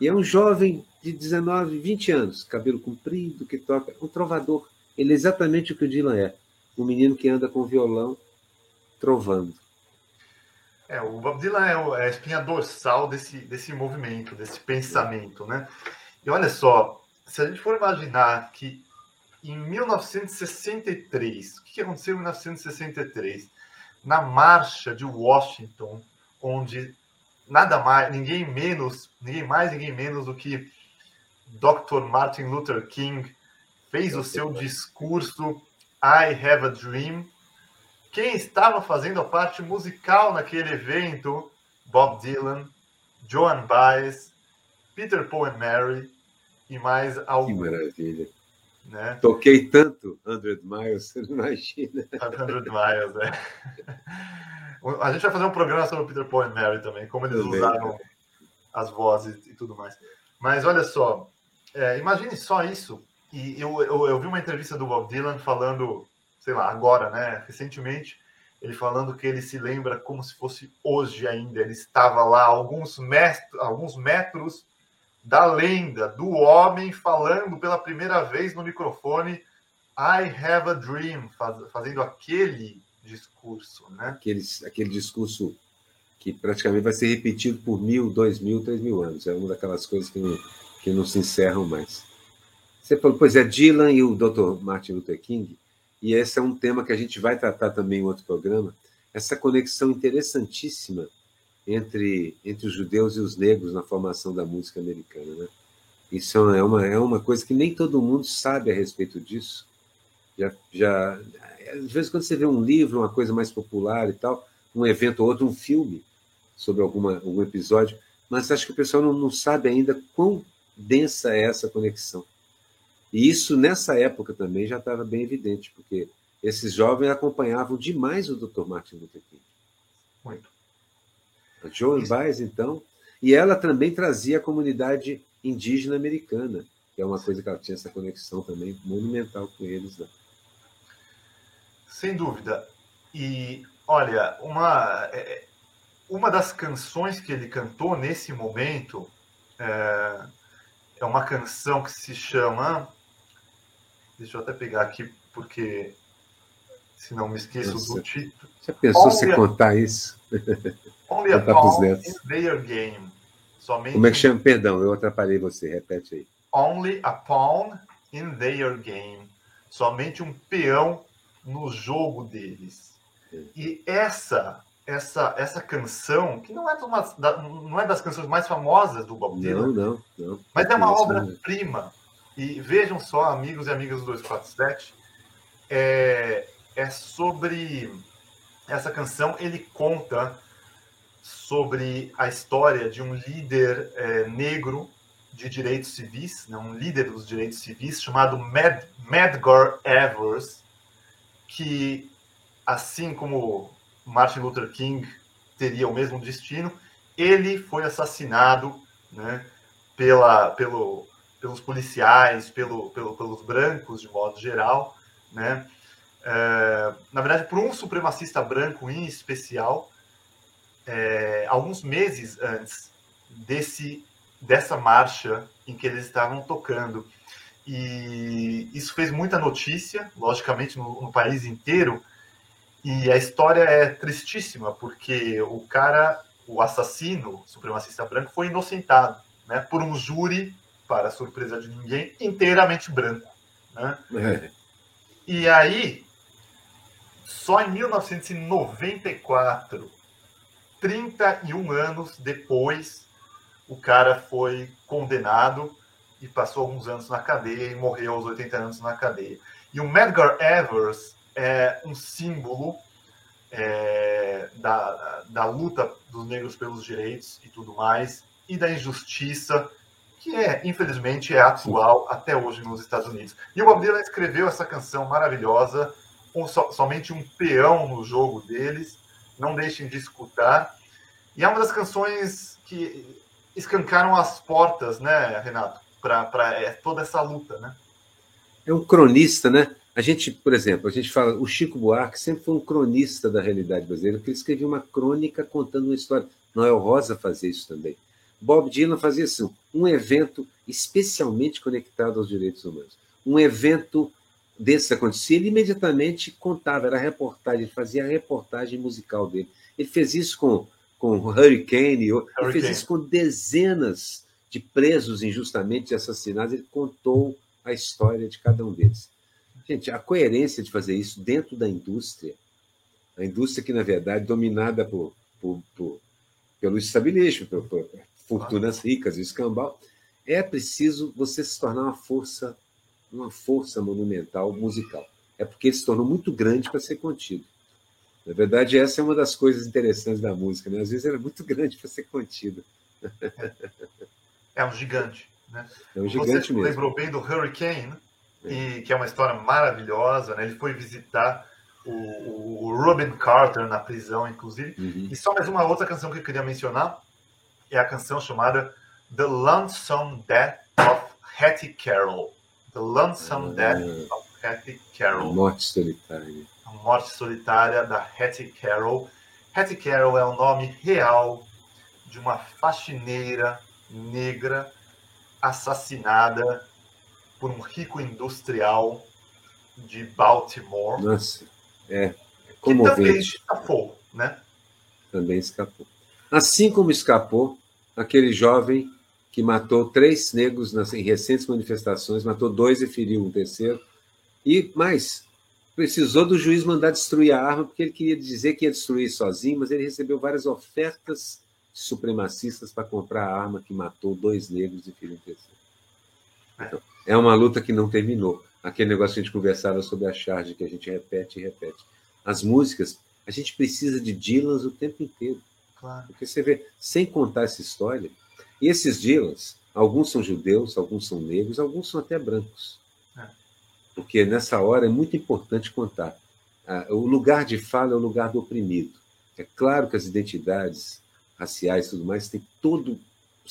E é um jovem de 19, 20 anos, cabelo comprido, que toca, um trovador. Ele é exatamente o que o Dylan é. Um menino que anda com violão, trovando. É, o Bob Dylan é, é a espinha dorsal desse, desse movimento, desse pensamento, né? E olha só, se a gente for imaginar que em 1963, o que aconteceu em 1963? Na marcha de Washington, onde nada mais, ninguém menos, ninguém mais, ninguém menos do que Dr. Martin Luther King fez o seu discurso I Have a Dream, quem estava fazendo a parte musical naquele evento? Bob Dylan, Joan Baez, Peter Paul and Mary e mais alguns. Que maravilha. Né? Toquei tanto 100 Miles, você não imagina. 100 Miles, é. A gente vai fazer um programa sobre Peter Paul and Mary também, como eles também, usaram as vozes e tudo mais. Mas olha só, é, imagine só isso. E eu, eu, eu vi uma entrevista do Bob Dylan falando sei lá, agora, né, recentemente, ele falando que ele se lembra como se fosse hoje ainda. Ele estava lá alguns metros, alguns metros da lenda, do homem falando pela primeira vez no microfone I have a dream, faz, fazendo aquele discurso, né? Aquele, aquele discurso que praticamente vai ser repetido por mil, dois mil, três mil anos. É uma daquelas coisas que não, que não se encerram mais. Você falou, pois é, Dylan e o Dr. Martin Luther King e esse é um tema que a gente vai tratar também em outro programa, essa conexão interessantíssima entre, entre os judeus e os negros na formação da música americana. Né? Isso é uma, é uma coisa que nem todo mundo sabe a respeito disso. Já, já, às vezes, quando você vê um livro, uma coisa mais popular e tal, um evento ou outro, um filme sobre alguma, algum episódio, mas acho que o pessoal não, não sabe ainda quão densa é essa conexão. E isso, nessa época também, já estava bem evidente, porque esses jovens acompanhavam demais o Dr. Martin Luther King. Muito. A Joan Baez, então, e ela também trazia a comunidade indígena americana, que é uma coisa que ela tinha essa conexão também monumental com eles. Né? Sem dúvida. E, olha, uma, é, uma das canções que ele cantou nesse momento é, é uma canção que se chama Deixa eu até pegar aqui, porque se não me esqueço Nossa. do título. Já pensou only se contar isso? Only a pawn in their game. Somente Como é que chama? Perdão, eu atrapalhei você, repete aí. Only a pawn in their game. Somente um peão no jogo deles. E essa essa essa canção, que não é, uma, não é das canções mais famosas do Bob Dylan, não, não, não. mas é uma obra-prima e vejam só, amigos e amigas do 247, é, é sobre essa canção. Ele conta sobre a história de um líder é, negro de direitos civis, né, um líder dos direitos civis, chamado Mad, Medgar Evers, que, assim como Martin Luther King teria o mesmo destino, ele foi assassinado né, pela, pelo pelos policiais, pelo, pelo, pelos brancos de modo geral, né? É, na verdade, por um supremacista branco em especial, é, alguns meses antes desse dessa marcha em que eles estavam tocando. E isso fez muita notícia, logicamente, no, no país inteiro. E a história é tristíssima, porque o cara, o assassino o supremacista branco, foi inocentado né, por um júri para surpresa de ninguém, inteiramente branco. Né? É. E aí, só em 1994, 31 anos depois, o cara foi condenado e passou alguns anos na cadeia e morreu aos 80 anos na cadeia. E o Medgar Evers é um símbolo é, da, da luta dos negros pelos direitos e tudo mais, e da injustiça que é, infelizmente, é atual até hoje nos Estados Unidos. E o Bob escreveu essa canção maravilhosa, com so, somente um peão no jogo deles, não deixem de escutar. E é uma das canções que escancaram as portas, né, Renato, para é, toda essa luta, né? É um cronista, né? A gente, por exemplo, a gente fala, o Chico Buarque sempre foi um cronista da realidade brasileira, porque ele escrevia uma crônica contando uma história. Noel Rosa fazia isso também. Bob Dylan fazia assim, um evento especialmente conectado aos direitos humanos. Um evento desse acontecia, ele imediatamente contava, era reportagem, ele fazia a reportagem musical dele. Ele fez isso com, com Hurricane, Hurricane, ele fez isso com dezenas de presos injustamente assassinados, ele contou a história de cada um deles. Gente, a coerência de fazer isso dentro da indústria, a indústria que, na verdade, dominada por, por, por pelo fortunas ricas, o escambau, é preciso você se tornar uma força, uma força monumental musical. É porque ele se tornou muito grande para ser contido. Na verdade, essa é uma das coisas interessantes da música. Né? Às vezes era muito grande para ser contido. É um gigante. Né? É um gigante Você mesmo. lembrou bem do Hurricane, é. e, que é uma história maravilhosa. Né? Ele foi visitar o, o Robin Carter na prisão, inclusive. Uhum. E só mais uma outra canção que eu queria mencionar, é a canção chamada The Lonesome Death of Hattie Carroll. The Lonesome ah, Death of Hattie Carroll. A morte solitária. A morte solitária da Hattie Carroll. Hattie Carroll é o nome real de uma faxineira negra assassinada por um rico industrial de Baltimore. Nossa, é comovente. Que também escapou, né? Também escapou. Assim como escapou aquele jovem que matou três negros nas, em recentes manifestações, matou dois e feriu um terceiro. E mais, precisou do juiz mandar destruir a arma, porque ele queria dizer que ia destruir sozinho, mas ele recebeu várias ofertas supremacistas para comprar a arma que matou dois negros e feriu um terceiro. Então, é uma luta que não terminou. Aquele negócio que a gente conversava sobre a charge, que a gente repete e repete. As músicas, a gente precisa de Dylans o tempo inteiro. Claro. Porque você vê, sem contar essa história, e esses Dylans, alguns são judeus, alguns são negros, alguns são até brancos. É. Porque nessa hora é muito importante contar. O lugar de fala é o lugar do oprimido. É claro que as identidades raciais e tudo mais têm todo,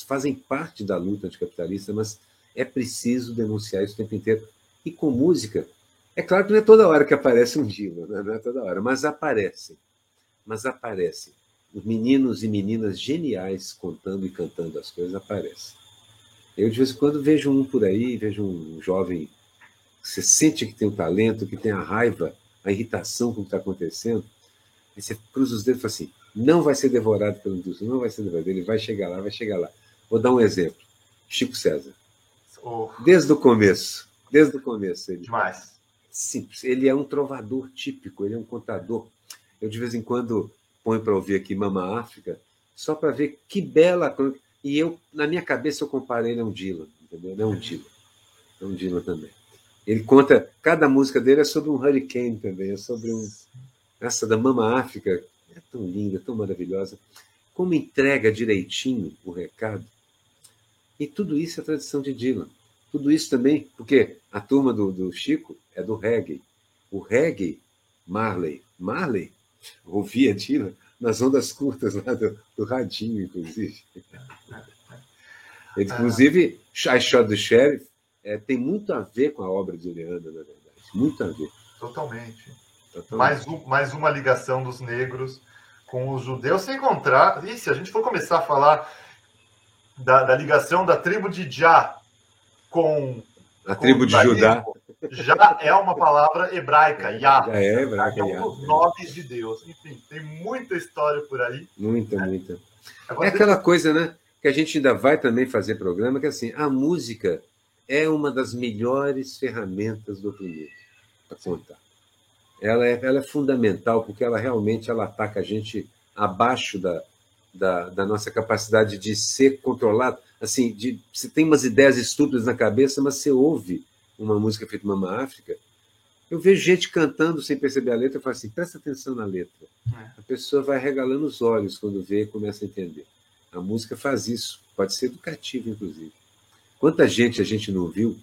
fazem parte da luta anticapitalista, mas é preciso denunciar isso o tempo inteiro. E com música, é claro que não é toda hora que aparece um Dylan, né? não é toda hora, mas aparecem. Mas aparecem os meninos e meninas geniais contando e cantando as coisas aparecem. Eu, de vez em quando, vejo um por aí, vejo um jovem que você sente que tem o um talento, que tem a raiva, a irritação com o que está acontecendo, aí você cruza os dedos e fala assim: não vai ser devorado pelo indústria, não vai ser devorado, ele vai chegar lá, vai chegar lá. Vou dar um exemplo: Chico César. Oh. Desde o começo, desde o começo. Ele, Demais. Simples. Ele é um trovador típico, ele é um contador. Eu, de vez em quando, põe para ouvir aqui Mama África, só para ver que bela. E eu, na minha cabeça, eu comparei ele a um Dylan, entendeu? Não é um Dylan. É um Dylan também. Ele conta, cada música dele é sobre um hurricane também, é sobre um. Essa da Mama África é tão linda, tão maravilhosa. Como entrega direitinho o recado. E tudo isso é tradição de Dylan. Tudo isso também, porque a turma do, do Chico é do reggae. O reggae, Marley. Marley ouvia Dylan nas ondas curtas lá do, do radinho, inclusive. Inclusive, I Shot the Sheriff é, tem muito a ver com a obra de Leandro, na verdade. Muito a ver. Totalmente. Totalmente. Mais, um, mais uma ligação dos negros com os judeus, sem encontrar. E se a gente for começar a falar da, da ligação da tribo de Já com. A com tribo de Judá já é uma palavra hebraica, Yah. Já é hebraica, é um dos nomes de Deus. Enfim, tem muita história por aí. Muita, né? muita. Agora, é aquela coisa, né? Que a gente ainda vai também fazer programa, que é assim, a música é uma das melhores ferramentas do oprimido para contar. Ela é, ela é fundamental porque ela realmente ela ataca a gente abaixo da, da, da nossa capacidade de ser controlado. Assim, de, você tem umas ideias estúpidas na cabeça, mas você ouve uma música feita Mama África. Eu vejo gente cantando sem perceber a letra, eu falo assim, presta atenção na letra. É. A pessoa vai regalando os olhos quando vê e começa a entender. A música faz isso, pode ser educativa, inclusive. Quanta gente a gente não viu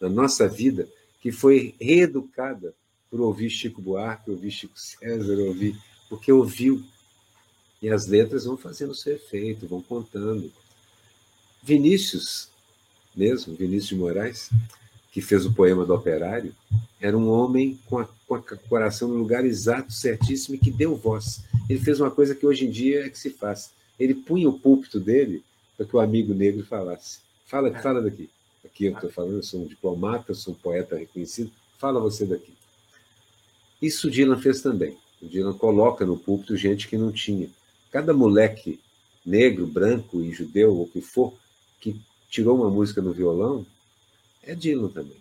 na nossa vida que foi reeducada por ouvir Chico Buarque, ouvir Chico César, ouvir, porque ouviu. E as letras vão fazendo seu efeito, vão contando. Vinícius, mesmo, Vinícius de Moraes, que fez o poema do Operário, era um homem com, a, com o coração no lugar exato, certíssimo, e que deu voz. Ele fez uma coisa que hoje em dia é que se faz. Ele punha o púlpito dele para que o amigo negro falasse. Fala, é. fala daqui. Aqui eu estou falando, eu sou um diplomata, eu sou um poeta reconhecido. Fala você daqui. Isso o Dylan fez também. O Dylan coloca no púlpito gente que não tinha. Cada moleque negro, branco e judeu, ou que for, que tirou uma música no violão, é Dylan também.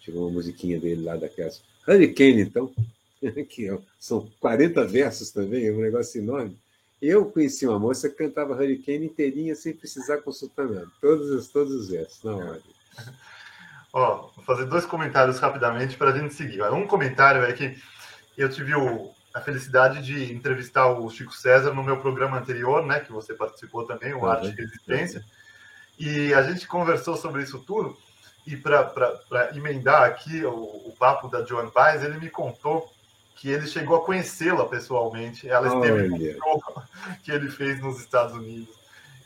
Tirou uma musiquinha dele lá daquelas. Hurricane, então, que é são 40 versos também, é um negócio enorme. Eu conheci uma moça que cantava Hurricane inteirinha sem precisar consultar nada. Todos, todos os versos, na hora. Ó, vou fazer dois comentários rapidamente para a gente seguir. Um comentário é que eu tive o, a felicidade de entrevistar o Chico César no meu programa anterior, né, que você participou também, o Arte e Resistência. E a gente conversou sobre isso tudo. E para emendar aqui o, o, papo da Joan Baez, ele me contou que ele chegou a conhecê-la pessoalmente. Ela esteve no show que ele fez nos Estados Unidos.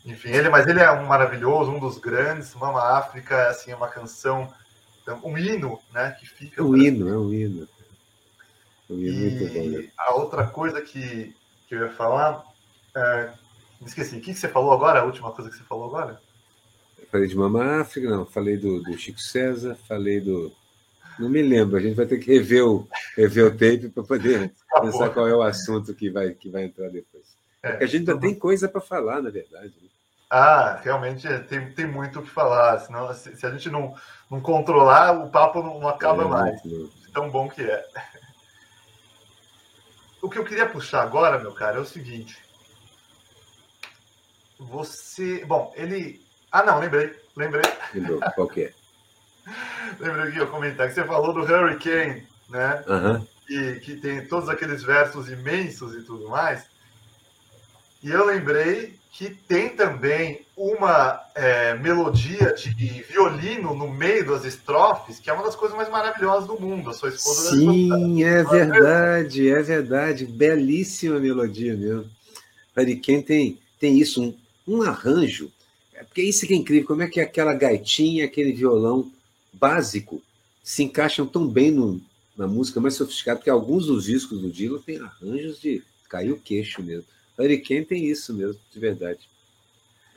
Enfim, ele, mas ele é um maravilhoso, um dos grandes. Mama África é assim, uma canção, um hino, né? Que fica. Um hino, é um hino. Um hino e muito bom. A outra coisa que, que eu ia falar. É, me esqueci. O que você falou agora? A última coisa que você falou agora? Falei de Mama África, não. Falei do, do Chico César, falei do. Não me lembro, a gente vai ter que rever o, rever o tape para poder tá pensar qual é o assunto que vai, que vai entrar depois. É, Porque a gente ainda tem coisa para falar, na verdade. Né? Ah, realmente é, tem, tem muito o que falar. Senão, se, se, a gente não, não controlar, o papo não, não acaba é, mais. Tão bom que é. O que eu queria puxar agora, meu cara, é o seguinte. Você. Bom, ele ah, não, lembrei. Lembrei. Lembrou, qual que é? lembrei que eu comentar que você falou do Hurricane, né? Uhum. E que tem todos aqueles versos imensos e tudo mais. E eu lembrei que tem também uma é, melodia de violino no meio das estrofes, que é uma das coisas mais maravilhosas do mundo. A sua esposa Sim, é verdade, é verdade. Belíssima melodia mesmo. Hurricane tem, tem isso, um, um arranjo porque isso que é incrível, como é que aquela gaitinha, aquele violão básico se encaixam tão bem no, na música mais sofisticada, porque alguns dos discos do Dylan têm arranjos de cair o queixo mesmo. Hurricane tem isso mesmo, de verdade.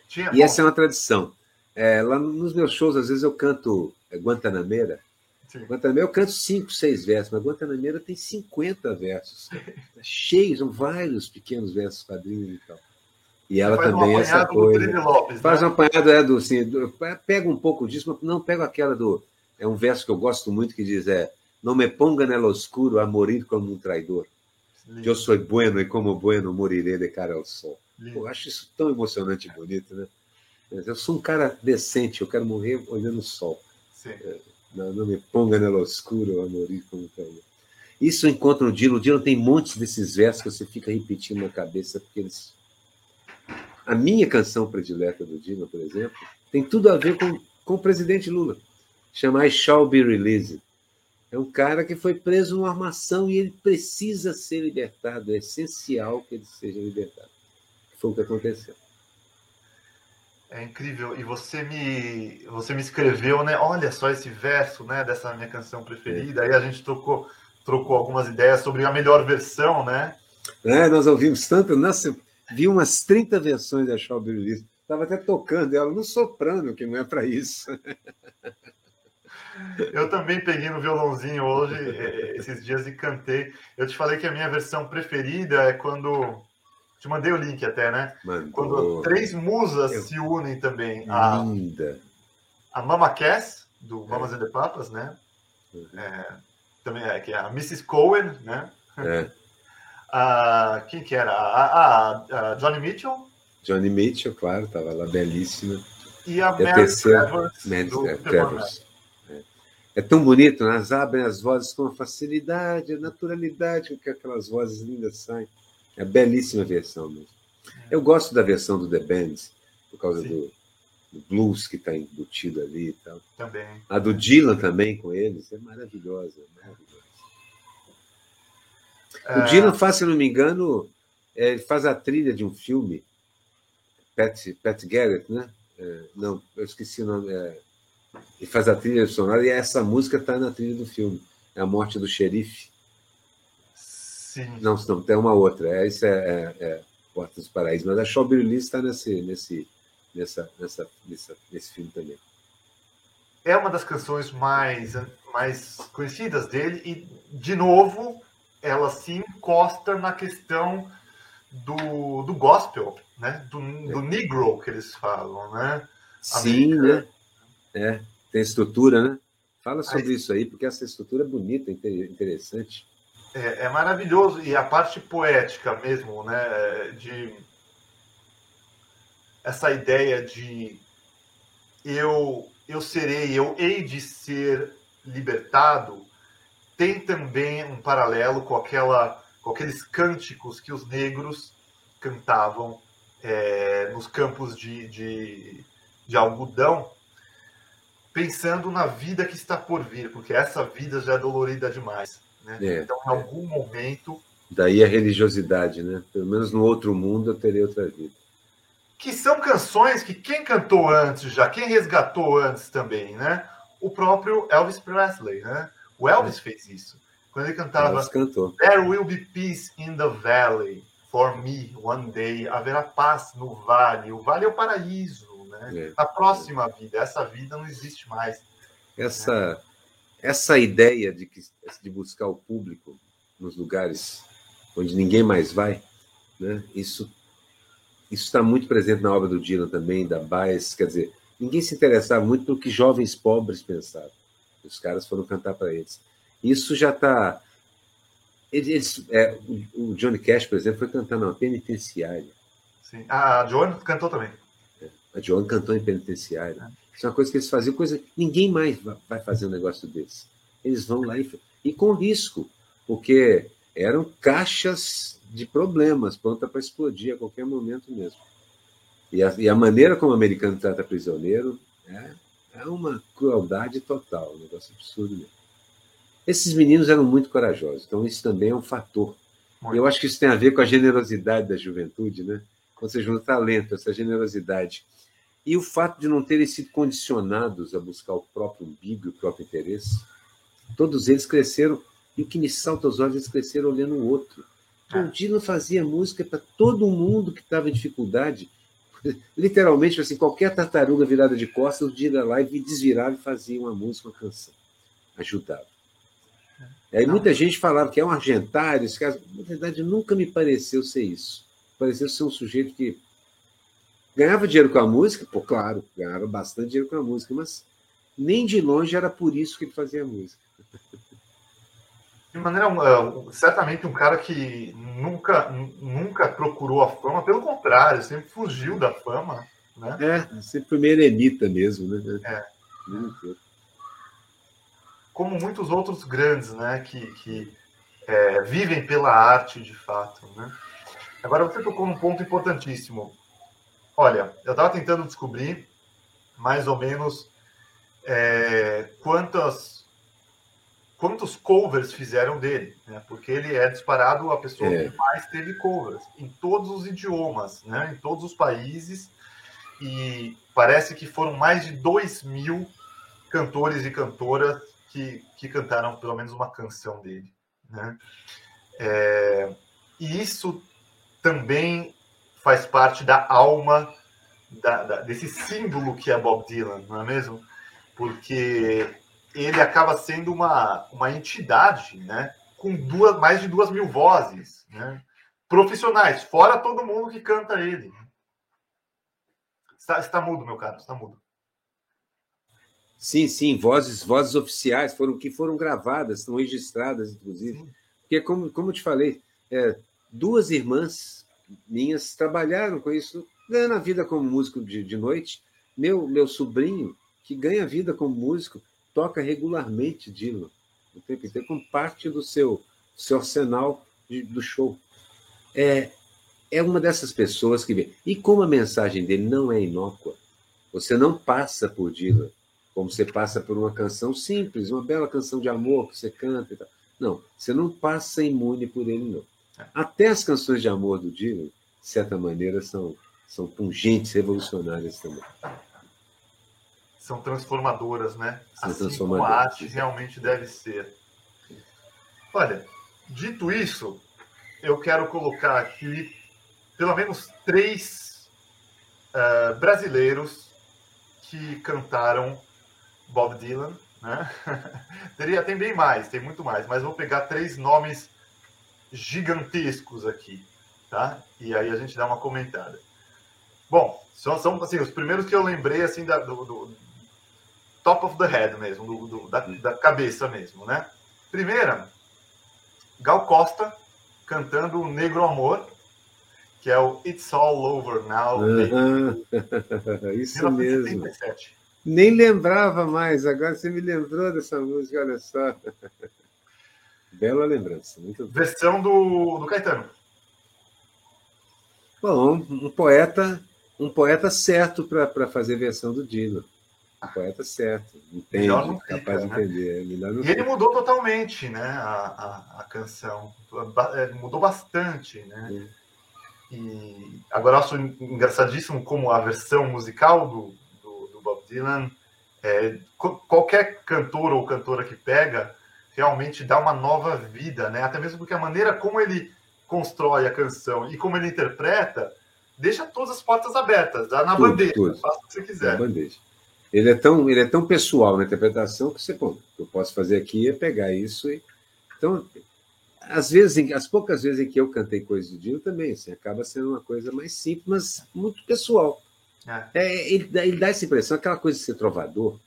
Tinha, e bom. essa é uma tradição. É, lá nos meus shows, às vezes eu canto é, Guantanameira. Sim. Guantanameira eu canto cinco, seis versos, mas Guantanameira tem 50 versos. Cheios, são vários pequenos versos, quadrinhos e tal. E ela também um essa coisa. Lopes, Faz né? um apanhado é do, assim, do, pega um pouco disso, mas não pega aquela do. É um verso que eu gosto muito que diz: é, Não me ponga nel oscuro a morir como um traidor. Lindo. Eu sou bueno e como bueno morirei de cara ao sol. eu acho isso tão emocionante e bonito, né? Eu sou um cara decente, eu quero morrer olhando o sol. É, não, não, me ponga nel oscuro a morir como um traidor. Isso encontra o Dilo. O Dilo tem montes desses versos que você fica repetindo na cabeça, porque eles a minha canção predileta do Dino, por exemplo, tem tudo a ver com, com o presidente Lula. Chama I Shall Be Released. É um cara que foi preso numa armação e ele precisa ser libertado. É essencial que ele seja libertado. Foi o que aconteceu. É incrível. E você me, você me escreveu, né? Olha só esse verso, né? Dessa minha canção preferida. É. Aí a gente trocou, trocou algumas ideias sobre a melhor versão, né? É, nós ouvimos tanto. Nossa, Vi umas 30 versões da Shaw Release. Estava até tocando ela no soprano, que não é para isso. Eu também peguei no violãozinho hoje, é, esses dias, e cantei. Eu te falei que a minha versão preferida é quando. Te mandei o link até, né? Mandou. Quando três musas Eu... se unem também. A, Linda. A Mama Cass, do é. Mamas and the Papas, né? Uhum. É, também é, que é a Mrs. Cohen, né? É. a quem que era? A, a, a Johnny Mitchell. Johnny Mitchell, claro, estava lá belíssima. E a, e a terceira, Travers. É. é tão bonito, né? elas abrem as vozes com facilidade, a naturalidade com que aquelas vozes lindas saem. É a belíssima versão mesmo. É. Eu gosto da versão do The Band, por causa do, do, blues que está embutido ali e tal. Também. A do Dylan também com eles, é maravilhosa, maravilhosa. O Dylan faz, se não me engano, é, ele faz a trilha de um filme, Pat, Pat Garrett, né? É, não, eu esqueci o nome. É, ele faz a trilha sonora e essa música está na trilha do filme. É a morte do xerife. Sim. Não, não, tem uma outra. É, isso é, é, é Porta dos Paraísos. Mas a Shawberry está nesse, nesse, nessa, nessa, nessa, nesse filme também. É uma das canções mais, mais conhecidas dele e, de novo, ela se encosta na questão do, do gospel, né? Do, do negro que eles falam, né? Sim, né? É, tem estrutura, né? Fala sobre aí, isso aí, porque essa estrutura é bonita, interessante. É, é, maravilhoso e a parte poética mesmo, né? De essa ideia de eu eu serei, eu hei de ser libertado, tem também um paralelo com aquela com aqueles cânticos que os negros cantavam é, nos campos de, de, de, algodão, pensando na vida que está por vir, porque essa vida já é dolorida demais. Né? É, então, em algum momento. Daí a religiosidade, né? Pelo menos no outro mundo eu terei outra vida. Que são canções que quem cantou antes já, quem resgatou antes também, né? O próprio Elvis Presley, né? O Elvis é. fez isso. Quando ele cantava There will be peace in the valley for me one day. Haverá paz no vale. O vale é o paraíso, né? É. A próxima vida. Essa vida não existe mais. Essa, né? essa ideia de, que, de buscar o público nos lugares onde ninguém mais vai, né? Isso isso está muito presente na obra do Dylan também, da Baez, quer dizer, ninguém se interessava muito pelo que jovens pobres pensavam. Os caras foram cantar para eles. Isso já está. Eles, é, o Johnny Cash, por exemplo, foi cantar numa penitenciária. Sim. A Joan cantou também. É, a Joan cantou em penitenciária. É. Isso é uma coisa que eles faziam, coisa ninguém mais vai fazer um negócio desse. Eles vão lá e, e com risco, porque eram caixas de problemas pronta para explodir a qualquer momento mesmo. E a, e a, maneira como o americano trata prisioneiro é, é uma crueldade total, um negócio absurdo mesmo. Esses meninos eram muito corajosos, então isso também é um fator. Muito. Eu acho que isso tem a ver com a generosidade da juventude, né? Quando você junta talento, essa generosidade. E o fato de não terem sido condicionados a buscar o próprio umbigo e o próprio interesse. Todos eles cresceram, e o que me salta aos olhos, eles cresceram olhando o outro. É. O Dylan fazia música para todo mundo que estava em dificuldade. Literalmente, assim, qualquer tartaruga virada de costas, o lá e desvirava e fazia uma música, uma canção. Ajudava. Aí muita gente falava que é um argentário, esse caso. Na verdade, nunca me pareceu ser isso. Pareceu ser um sujeito que ganhava dinheiro com a música, pô, claro, ganhava bastante dinheiro com a música, mas nem de longe era por isso que ele fazia música. De maneira, uh, certamente um cara que nunca, nunca procurou a fama, pelo contrário, sempre fugiu da fama. Né? É, sempre foi meio eremita mesmo, né? É como muitos outros grandes, né, que, que é, vivem pela arte de fato, né? Agora você tocou num ponto importantíssimo. Olha, eu estava tentando descobrir mais ou menos é, quantas quantos covers fizeram dele, né? Porque ele é disparado a pessoa é. que mais teve covers em todos os idiomas, né? Em todos os países e parece que foram mais de 2 mil cantores e cantoras que, que cantaram pelo menos uma canção dele. Né? É, e isso também faz parte da alma da, da, desse símbolo que é Bob Dylan, não é mesmo? Porque ele acaba sendo uma, uma entidade, né? Com duas, mais de duas mil vozes, né? Profissionais, fora todo mundo que canta ele. Está, está mudo, meu caro, está mudo. Sim, sim, vozes, vozes oficiais foram que foram gravadas, estão registradas, inclusive. Porque, como, como eu te falei, é, duas irmãs minhas trabalharam com isso ganhando a vida como músico de, de noite. Meu, meu sobrinho, que ganha vida como músico, toca regularmente Dylan, o tempo inteiro, como parte do seu, seu arsenal de, do show. É, é uma dessas pessoas que vê. E como a mensagem dele não é inócua, você não passa por Dylan como você passa por uma canção simples, uma bela canção de amor que você canta e tal. Não, você não passa imune por ele, não. É. Até as canções de amor do Dylan, de certa maneira, são, são pungentes, revolucionárias também. São transformadoras, né? São assim transformadoras. como a arte realmente deve ser. Olha, dito isso, eu quero colocar aqui pelo menos três uh, brasileiros que cantaram Bob Dylan, né? Teria, tem bem mais, tem muito mais, mas vou pegar três nomes gigantescos aqui, tá? E aí a gente dá uma comentada. Bom, são, são assim, os primeiros que eu lembrei assim da, do, do top of the head mesmo, do, do, da, da cabeça mesmo, né? Primeira, Gal Costa cantando o Negro Amor, que é o It's All Over Now. Isso 1977. mesmo. Nem lembrava mais, agora você me lembrou dessa música, olha só. Bela lembrança. Muito Versão do, do Caetano. Bom, um poeta, um poeta certo para fazer versão do Dino. Um poeta certo, entende, não fica, capaz de né? entender. e ele mudou totalmente, né, a, a, a, canção. É, mudou bastante, né? E agora eu acho engraçadíssimo como a versão musical do, Bob Dylan, é, qualquer cantor ou cantora que pega realmente dá uma nova vida, né? Até mesmo porque a maneira como ele constrói a canção e como ele interpreta deixa todas as portas abertas, dá na tudo, bandeja, tudo. faça o que você quiser. Na bandeja. Ele é tão, ele é tão pessoal na interpretação que você, pô, o que eu posso fazer aqui é pegar isso e então às vezes, as poucas vezes em que eu cantei coisas do Dylan também, assim, acaba sendo uma coisa mais simples, mas muito pessoal. É. É, ele, ele, dá essa impressão, aquela coisa de ser trovador,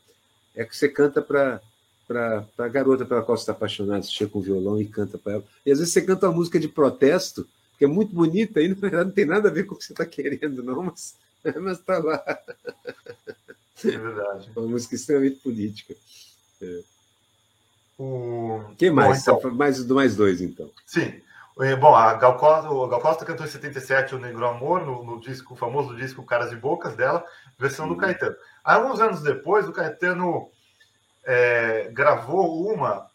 é que você canta para para a garota pela qual você está apaixonado, você chega com o violão e canta para ela. E às vezes você canta uma música de protesto, que é muito bonita, e não tem nada a ver com o que você está querendo, não, mas está lá. É verdade. Uma música extremamente política. É. O que mais? Bom, então... mais, mais dois, então. Sim. É, bom, a Gal Costa, o Gal Costa cantou em 77 o Negro Amor, no, no disco, o famoso disco Caras e Bocas dela, versão do. Caetano. Alguns anos depois, o Caetano é, gravou uma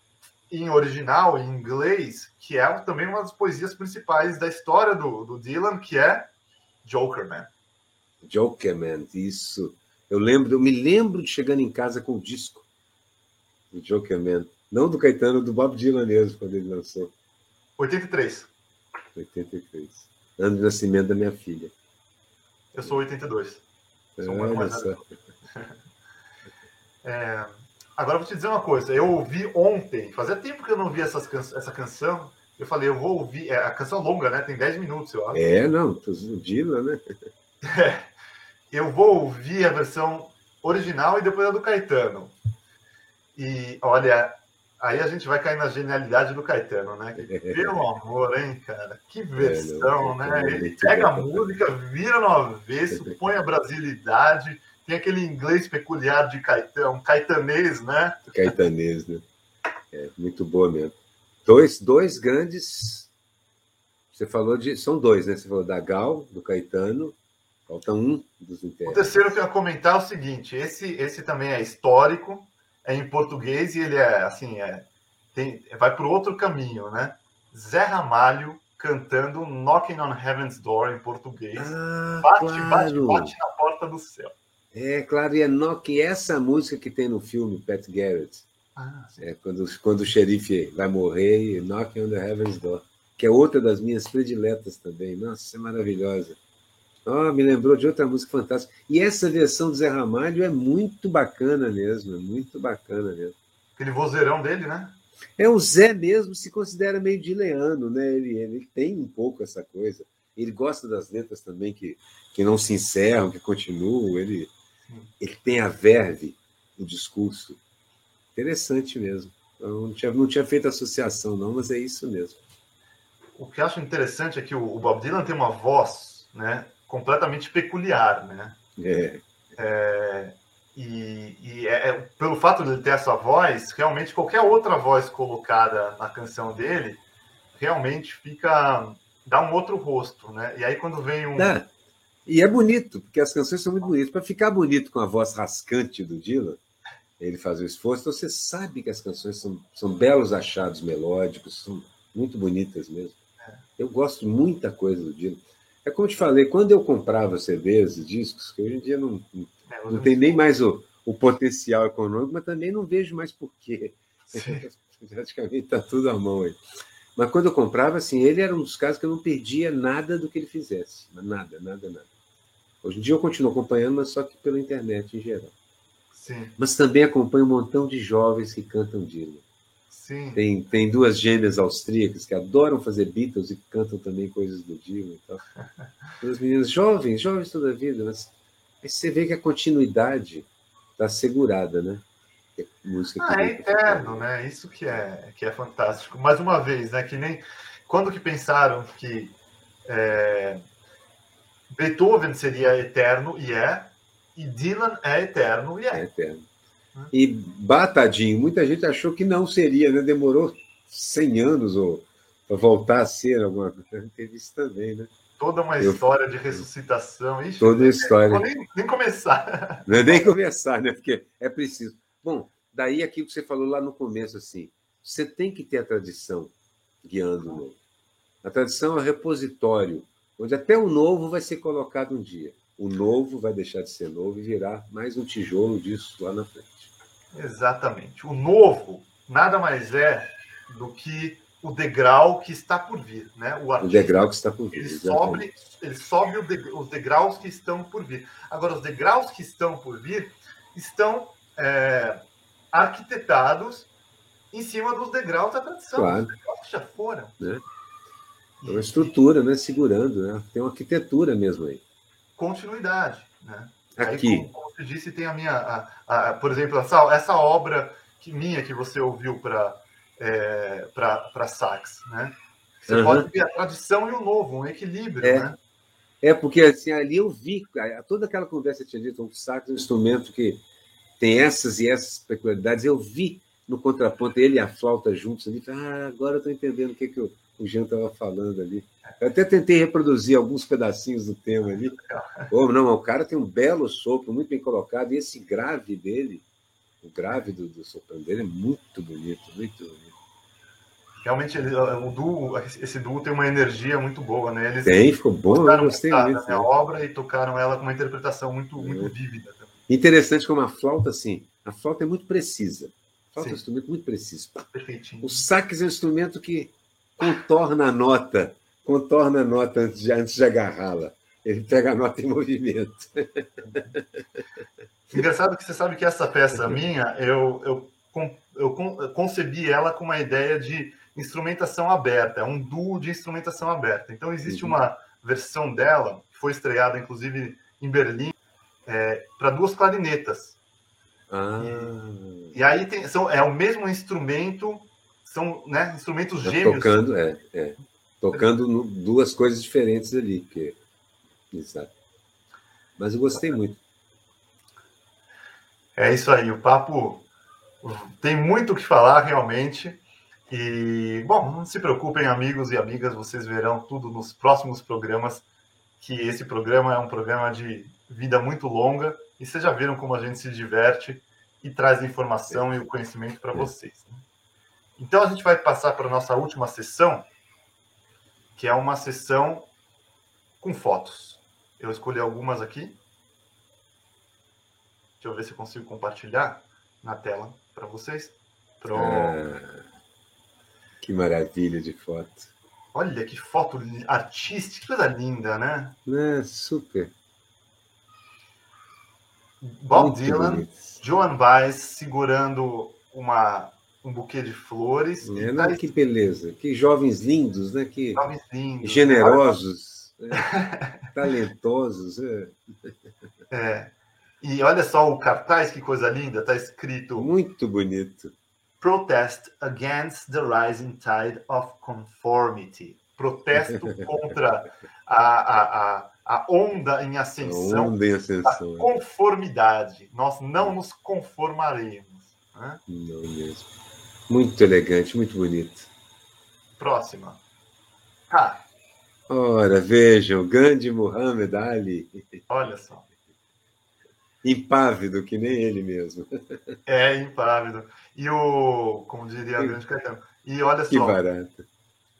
em original, em inglês, que é também uma das poesias principais da história do, do Dylan, que é Jokerman. Jokerman, isso. Eu lembro, eu me lembro de chegando em casa com o disco do Jokerman. Não do Caetano, do Bob Dylan mesmo, quando ele lançou. 83. 83. Ano de nascimento da minha filha. Eu sou 82. Sou um mais é, agora eu vou te dizer uma coisa. Eu ouvi ontem, fazia tempo que eu não vi essas can essa canção. Eu falei, eu vou ouvir. É, a canção é longa, né? Tem 10 minutos, eu acho. É, não, tô iludindo, né? É, eu vou ouvir a versão original e depois a do Caetano. E olha, Aí a gente vai cair na genialidade do Caetano, né? Que, pelo amor, hein, cara? Que versão, é, né? Ele pega a música, vira no avesso, põe a brasilidade, tem aquele inglês peculiar de Caetano, caetanês, né? Caetanês, né? É, muito boa mesmo. Dois, dois grandes. Você falou de. São dois, né? Você falou da Gal, do Caetano. Falta um dos intérpretes. O terceiro que eu ia comentar é o seguinte: esse, esse também é histórico é em português e ele é assim, é, tem, vai para outro caminho, né? Zé Ramalho cantando Knocking on Heaven's Door em português. Ah, bate, claro. bate, bate na porta do céu. É, claro, e é Knock, essa música que tem no filme Pat Garrett. Ah, é quando, quando o xerife vai morrer, Knocking on the Heaven's Door, que é outra das minhas prediletas também. Nossa, é maravilhosa. Oh, me lembrou de outra música fantástica. E essa versão do Zé Ramalho é muito bacana mesmo, é muito bacana mesmo. Aquele vozeirão dele, né? É, o Zé mesmo se considera meio dileano, né? Ele, ele tem um pouco essa coisa. Ele gosta das letras também que, que não se encerram, que continuam. Ele, ele tem a verve no discurso. Interessante mesmo. Eu não tinha, não tinha feito associação, não, mas é isso mesmo. O que eu acho interessante é que o, o Bob Dylan tem uma voz, né? Completamente peculiar, né? É. é e, e é, é, pelo fato de ele ter essa voz, realmente qualquer outra voz colocada na canção dele, realmente fica dá um outro rosto, né? E aí quando vem um é. E é bonito, porque as canções são muito bonitas. Para ficar bonito com a voz rascante do Dylan, ele faz o esforço, então você sabe que as canções são, são belos achados melódicos, são muito bonitas mesmo. Eu gosto muita coisa do Dylan. É como eu te falei, quando eu comprava CDs e discos, que hoje em dia não, não, é, não tem nem mais o, o potencial econômico, mas também não vejo mais porquê. Praticamente está tudo à mão aí. Mas quando eu comprava, assim, ele era um dos casos que eu não perdia nada do que ele fizesse. Nada, nada, nada. Hoje em dia eu continuo acompanhando, mas só que pela internet em geral. Sim. Mas também acompanho um montão de jovens que cantam Dylan. Sim. Tem, tem duas gêmeas austríacas que adoram fazer Beatles e cantam também coisas do Dylan. Então, duas meninas jovens, jovens toda a vida, mas você vê que a continuidade está assegurada, né? É música ah, é eterno, né? Isso que é, que é fantástico. Mais uma vez, né? Que nem quando que pensaram que é, Beethoven seria eterno e é, e Dylan é eterno e é. É eterno. E Batadinho, muita gente achou que não seria, né? Demorou 100 anos ou para voltar a ser alguma coisa. Teve isso também, né? Toda uma Eu... história de ressuscitação. Ixi, Toda a história. Nem, nem começar. Não é nem começar, né? Porque é preciso. Bom, daí aquilo que você falou lá no começo, assim, você tem que ter a tradição guiando o novo. A tradição é o repositório onde até o novo vai ser colocado um dia. O novo vai deixar de ser novo e virar mais um tijolo disso lá na frente. Exatamente. O novo nada mais é do que o degrau que está por vir, né? O, artista, o degrau que está por vir. Ele sobe, ele sobe os degraus que estão por vir. Agora, os degraus que estão por vir estão é, arquitetados em cima dos degraus da tradição. Claro. Os degraus que já foram. Né? É uma estrutura, né? Segurando, né? Tem uma arquitetura mesmo aí. Continuidade, né? Aqui. Aí, como, como você disse, tem a minha, a, a, por exemplo, essa, essa obra que, minha que você ouviu para é, para sax, né? Você uhum. pode ver a tradição e o novo, um equilíbrio, é. né? É, porque assim, ali eu vi, toda aquela conversa que tinha dito, o sax é um instrumento que tem essas e essas peculiaridades, eu vi no contraponto ele e a flauta juntos ali, ah, agora eu estou entendendo o que, que eu o Jean estava falando ali. Eu até tentei reproduzir alguns pedacinhos do tema ali. Oh, não, o cara tem um belo sopro, muito bem colocado, e esse grave dele, o grave do, do soprano dele é muito bonito, muito bonito. Realmente, o duo, esse duo tem uma energia muito boa, né? Eles tem, ficou bom, eu gostei muito. A né? obra e tocaram ela com uma interpretação muito, muito é. vívida. Interessante como a flauta, assim, a flauta é muito precisa. A flauta Sim. é um instrumento muito preciso. Perfeitinho. O sax é um instrumento que contorna a nota, contorna a nota antes de, antes de agarrá-la. Ele pega a nota em movimento. Engraçado que você sabe que essa peça minha, eu, eu, eu concebi ela com uma ideia de instrumentação aberta, é um duo de instrumentação aberta. Então, existe uhum. uma versão dela, que foi estreada inclusive em Berlim, é, para duas clarinetas. Ah. E, e aí tem, são, é o mesmo instrumento são né, instrumentos gêmeos. Tocando, é, é. Tocando duas coisas diferentes ali. Que... Exato. Mas eu gostei muito. É isso aí, o papo tem muito o que falar realmente. E, bom, não se preocupem, amigos e amigas, vocês verão tudo nos próximos programas, que esse programa é um programa de vida muito longa, e vocês já viram como a gente se diverte e traz informação e o conhecimento para vocês. Né? Então a gente vai passar para a nossa última sessão, que é uma sessão com fotos. Eu escolhi algumas aqui. Deixa eu ver se eu consigo compartilhar na tela para vocês. Pronto. Ah, que maravilha de foto. Olha que foto artística, que coisa linda, né? É, super. Bob Muito Dylan, bonito. Joan Baez segurando uma um buquê de flores. É, não, tá... Que beleza, que jovens lindos, né? Que jovens lindos, generosos, né? talentosos. É. é. E olha só o cartaz, que coisa linda, está escrito. Muito bonito. Protest against the rising tide of conformity. Protesto contra a, a, a a onda em ascensão, a onda em ascensão. da conformidade. Nós não nos conformaremos. Né? Não mesmo. Muito elegante, muito bonito. Próxima. Ah. Ora, vejam, Gandhi Muhammad Ali. Olha só. Impávido, que nem ele mesmo. É, impávido. E o, como diria o grande Caetano, e olha só. Que barato.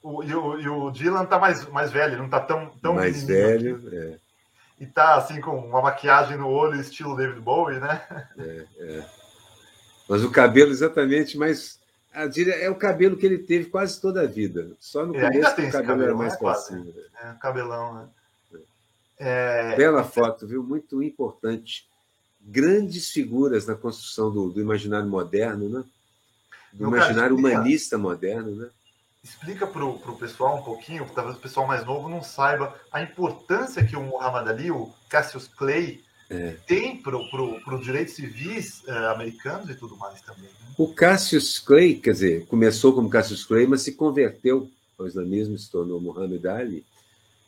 O, e, o, e o Dylan tá mais, mais velho, não tá tão, tão Mais velho, é. E tá assim com uma maquiagem no olho, estilo David Bowie, né? É, é. Mas o cabelo exatamente mais. É o cabelo que ele teve quase toda a vida. Só no começo o cabelo, cabelo, era mais né, cima. É, cabelão, né? É... Bela foto, viu? Muito importante. Grandes figuras na construção do, do imaginário moderno, né? Do Meu imaginário cara, humanista moderno, né? explica para o pessoal um pouquinho, talvez o pessoal mais novo não saiba a importância que o Muhammad Ali, o Cassius Clay, é. tem para os direitos civis uh, americanos e tudo mais também. Né? O Cassius Clay, quer dizer, começou como Cassius Clay, mas se converteu ao islamismo, se tornou Muhammad Ali,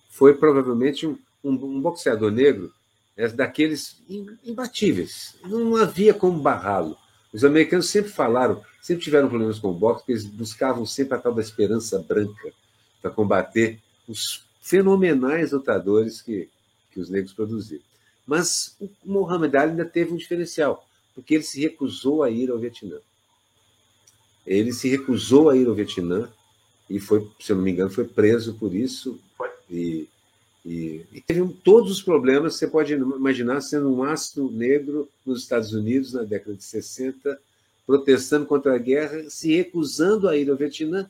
foi provavelmente um, um, um boxeador negro é, daqueles imbatíveis. Não havia como barrá-lo. Os americanos sempre falaram, sempre tiveram problemas com o boxe, porque eles buscavam sempre a tal da esperança branca para combater os fenomenais lutadores que, que os negros produziram. Mas o Muhammad Ali ainda teve um diferencial, porque ele se recusou a ir ao Vietnã. Ele se recusou a ir ao Vietnã e foi, se eu não me engano, foi preso por isso. E, e, e teve todos os problemas que você pode imaginar sendo um astro negro nos Estados Unidos na década de 60, protestando contra a guerra, se recusando a ir ao Vietnã.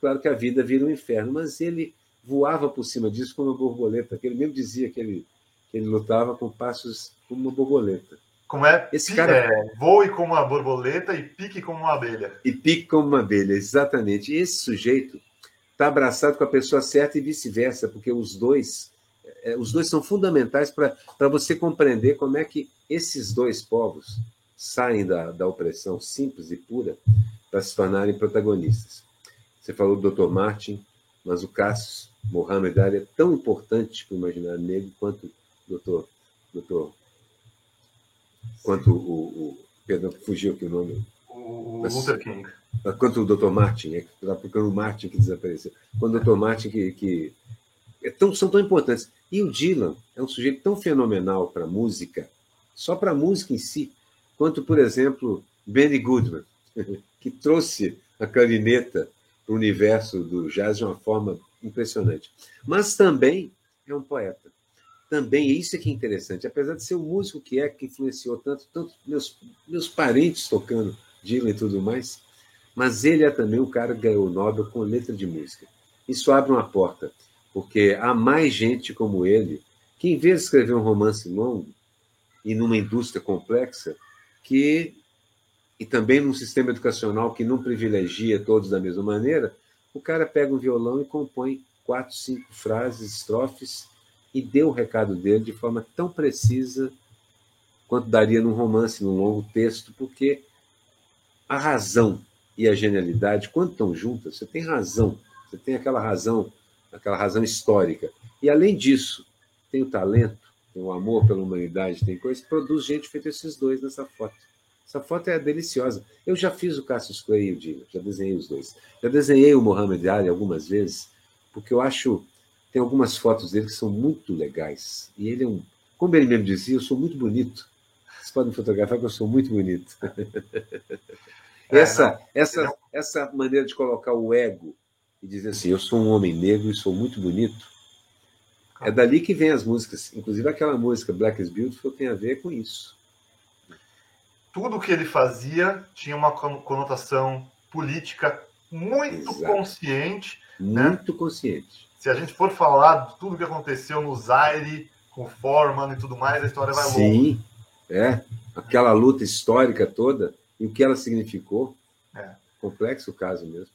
Claro que a vida vira um inferno, mas ele voava por cima disso como uma borboleta, que ele mesmo dizia que ele, ele lutava com passos como uma borboleta. Como é? Esse cara é, voe como uma borboleta e pique como uma abelha. E pique como uma abelha, exatamente. Esse sujeito está abraçado com a pessoa certa e vice-versa, porque os dois, é, os dois são fundamentais para você compreender como é que esses dois povos saem da, da opressão simples e pura para se tornarem protagonistas. Você falou do Dr. Martin, mas o Cassius Mohamed Ali é tão importante para o imaginário negro quanto Dr. Dr. quanto o, o perdão, fugiu aqui o nome. O, mas, Luther King. Quanto o Dr. Martin, é está procurando o Martin que desapareceu. Quando o Dr. Martin que, que é tão, são tão importantes. E o Dylan é um sujeito tão fenomenal para a música, só para a música em si, quanto, por exemplo, Benny Goodman, que trouxe a clarineta para o universo do jazz de uma forma impressionante. Mas também é um poeta. Também, isso é que é interessante, apesar de ser o músico que é, que influenciou tanto, tanto meus, meus parentes tocando Dylan e tudo mais, mas ele é também o cara que ganhou o Nobel com letra de música. Isso abre uma porta, porque há mais gente como ele que, em vez de escrever um romance longo e numa indústria complexa, que e também num sistema educacional que não privilegia todos da mesma maneira, o cara pega um violão e compõe quatro, cinco frases, estrofes e deu o recado dele de forma tão precisa quanto daria num romance, num longo texto, porque a razão e a genialidade, quando estão juntas, você tem razão, você tem aquela razão, aquela razão histórica. E além disso, tem o talento, tem o amor pela humanidade, tem coisa, produz gente feito esses dois nessa foto. Essa foto é deliciosa. Eu já fiz o Cassius Clay e o Dino, já desenhei os dois. Já desenhei o Mohamed Ali algumas vezes, porque eu acho tem algumas fotos dele que são muito legais. E ele é um, como ele mesmo dizia, eu sou muito bonito. Vocês podem fotografar que eu sou muito bonito. É, essa, essa, essa maneira de colocar o ego e dizer assim, eu sou um homem negro e sou muito bonito, é dali que vem as músicas. Inclusive aquela música Black is Beautiful tem a ver com isso. Tudo que ele fazia tinha uma conotação política muito Exato. consciente. Né? Muito né? consciente. Se a gente for falar de tudo que aconteceu no Zaire, com Foreman e tudo mais, a história vai Sim, longe. Sim, é. Aquela luta histórica toda e o que ela significou. É. Complexo o caso mesmo.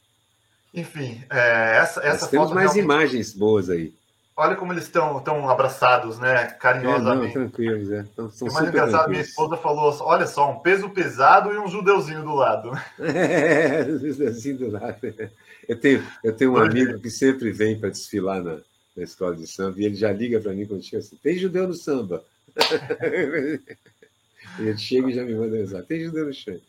Enfim, é, essa, essa Nós temos mais realmente... imagens boas aí. Olha como eles estão tão abraçados, né? Carinhosamente. É, não, tranquilos, é. Então, são mais engraçado, minha esposa falou: olha só, um peso pesado e um judeuzinho do lado. É, judeuzinho do lado. Eu tenho, eu tenho um amigo que sempre vem para desfilar na, na escola de samba, e ele já liga para mim quando chega assim: tem judeu no samba. ele chega e já me manda mensagem: tem judeu no chão.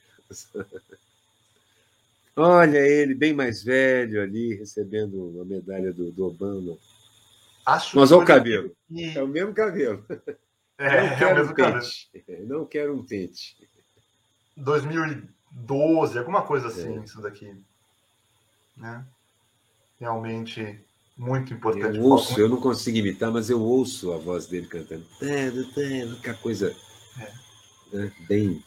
Olha ele, bem mais velho ali, recebendo uma medalha do, do Obama. Acho Mas olha o cabelo. É o mesmo cabelo. É, não quero é um pente. Não quero um pente. 2012, alguma coisa assim, é. isso daqui. Né? Realmente muito importante. Eu ouço, muito... eu não consigo imitar, mas eu ouço a voz dele cantando. Aquela coisa é. né? bem.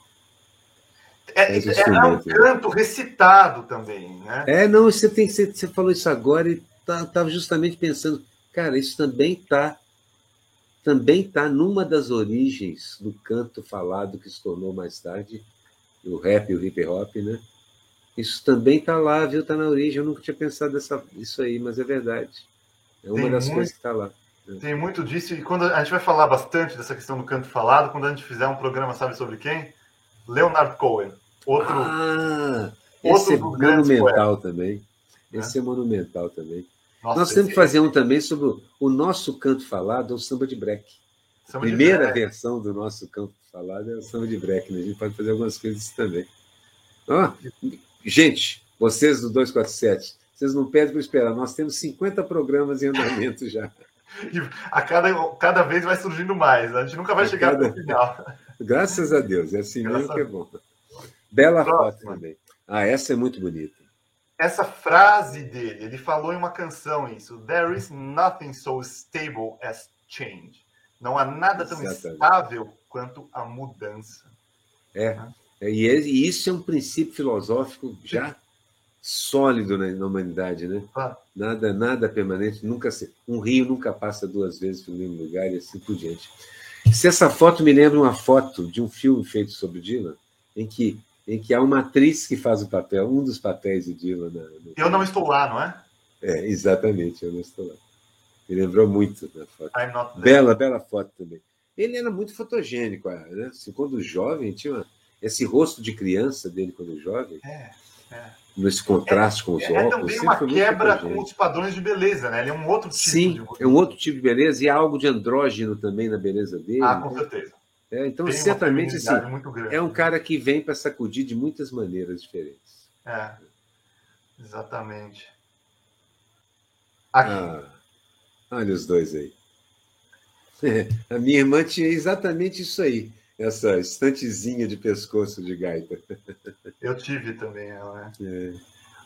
É, é, um canto recitado também, né? É, não, você, tem, você, você falou isso agora e estava tá, justamente pensando, cara, isso também está também está numa das origens do canto falado que se tornou mais tarde o rap e o hip hop, né? Isso também está lá, viu? Está na origem. Eu nunca tinha pensado nessa, isso aí, mas é verdade. É uma tem das muito, coisas que está lá. Né? Tem muito disso, e quando a gente vai falar bastante dessa questão do canto falado, quando a gente fizer um programa, sabe sobre quem? Leonard Cohen. Outro, ah, outro esse é monumental também. Esse é, é monumental também. Nossa, Nós temos que fazer um também sobre o nosso canto falado, é o samba de break. Samba Primeira de versão do nosso canto falado é o samba de break. Né? A gente pode fazer algumas coisas também. Oh, gente, vocês do 247, vocês não pedem para esperar. Nós temos 50 programas em andamento já. E a cada, cada vez vai surgindo mais. A gente nunca vai a chegar cada... até o final. Graças a Deus. É assim mesmo que é bom. Bela Próxima. foto também. Ah, essa é muito bonita essa frase dele, ele falou em uma canção isso. There is nothing so stable as change. Não há nada tão Exatamente. estável quanto a mudança. É. é e, isso é um princípio filosófico já sólido na, na humanidade, né? Ah. Nada, nada permanente, nunca se, um rio nunca passa duas vezes pelo mesmo lugar e assim por diante. Se essa foto me lembra uma foto de um filme feito sobre Dylan, em que em que há uma atriz que faz o papel, um dos papéis de Dylan. No... Eu não estou lá, não é? É, exatamente, eu não estou lá. Me lembrou muito da foto. Bela, bela foto também. Ele era muito fotogênico, né? Assim, quando jovem, tinha uma... esse rosto de criança dele quando jovem. É, é. Nesse contraste é, com os é, óculos. É também uma quebra com os padrões de beleza, né? Ele é um outro tipo Sim, de... é um outro tipo de beleza e há algo de andrógeno também na beleza dele. Ah, com né? É, então, Tem certamente, assim, é um cara que vem para sacudir de muitas maneiras diferentes. É, exatamente. Aqui. Ah, olha os dois aí. A minha irmã tinha exatamente isso aí, essa estantezinha de pescoço de gaita. Eu tive também ela, né? É.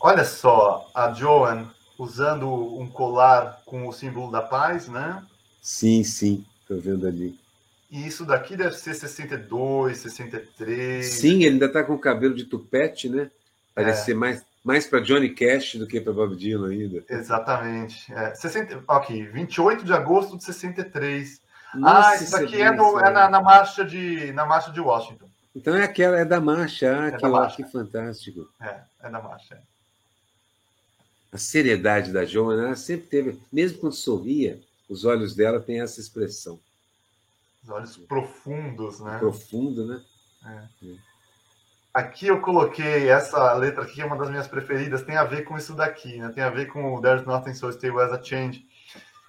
Olha só, a Joan usando um colar com o símbolo da paz, né? Sim, sim, estou vendo ali. E isso daqui deve ser 62, 63. Sim, ele ainda está com o cabelo de tupete, né? Parece é. ser mais, mais para Johnny Cash do que para Bob Dylan ainda. Exatamente. É, 60, aqui, 28 de agosto de 63. Nossa, ah, isso aqui é, no, é na, na, marcha de, na marcha de Washington. Então é aquela, é da marcha. Ah, é que, da marcha. que fantástico. É, é da marcha. A seriedade da Joana, ela sempre teve, mesmo quando sorria, os olhos dela têm essa expressão. Os olhos profundos, né? Profundo, né? É. É. Aqui eu coloquei essa letra aqui, é uma das minhas preferidas, tem a ver com isso daqui, né? Tem a ver com o There's Nothing So Stable As a Change,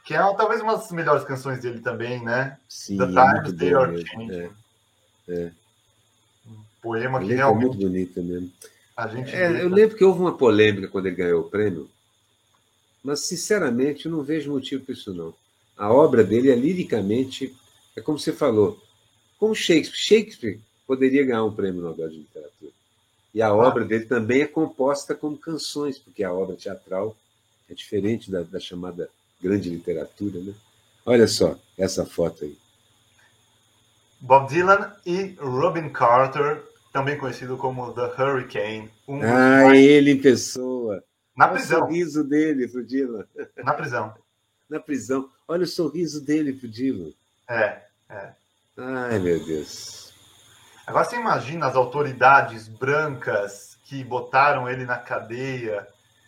que é talvez uma das melhores canções dele também, né? Sim, The Times They Are Changing. É. é. Um poema que realmente... É muito bonito mesmo. A gente é, eu lembro que houve uma polêmica quando ele ganhou o prêmio, mas sinceramente eu não vejo motivo para isso não. A obra dele é liricamente é como você falou, como Shakespeare. Shakespeare poderia ganhar um prêmio Nobel de Literatura. E a obra ah. dele também é composta como canções, porque a obra teatral é diferente da, da chamada grande literatura. Né? Olha só essa foto aí. Bob Dylan e Robin Carter, também conhecido como The Hurricane. Um ah, ele em pessoa. Na prisão. Olha o sorriso dele pro Dylan. Na prisão. Na prisão. Olha o sorriso dele pro Dylan. É, é. Ai, meu Deus. Agora você imagina as autoridades brancas que botaram ele na cadeia,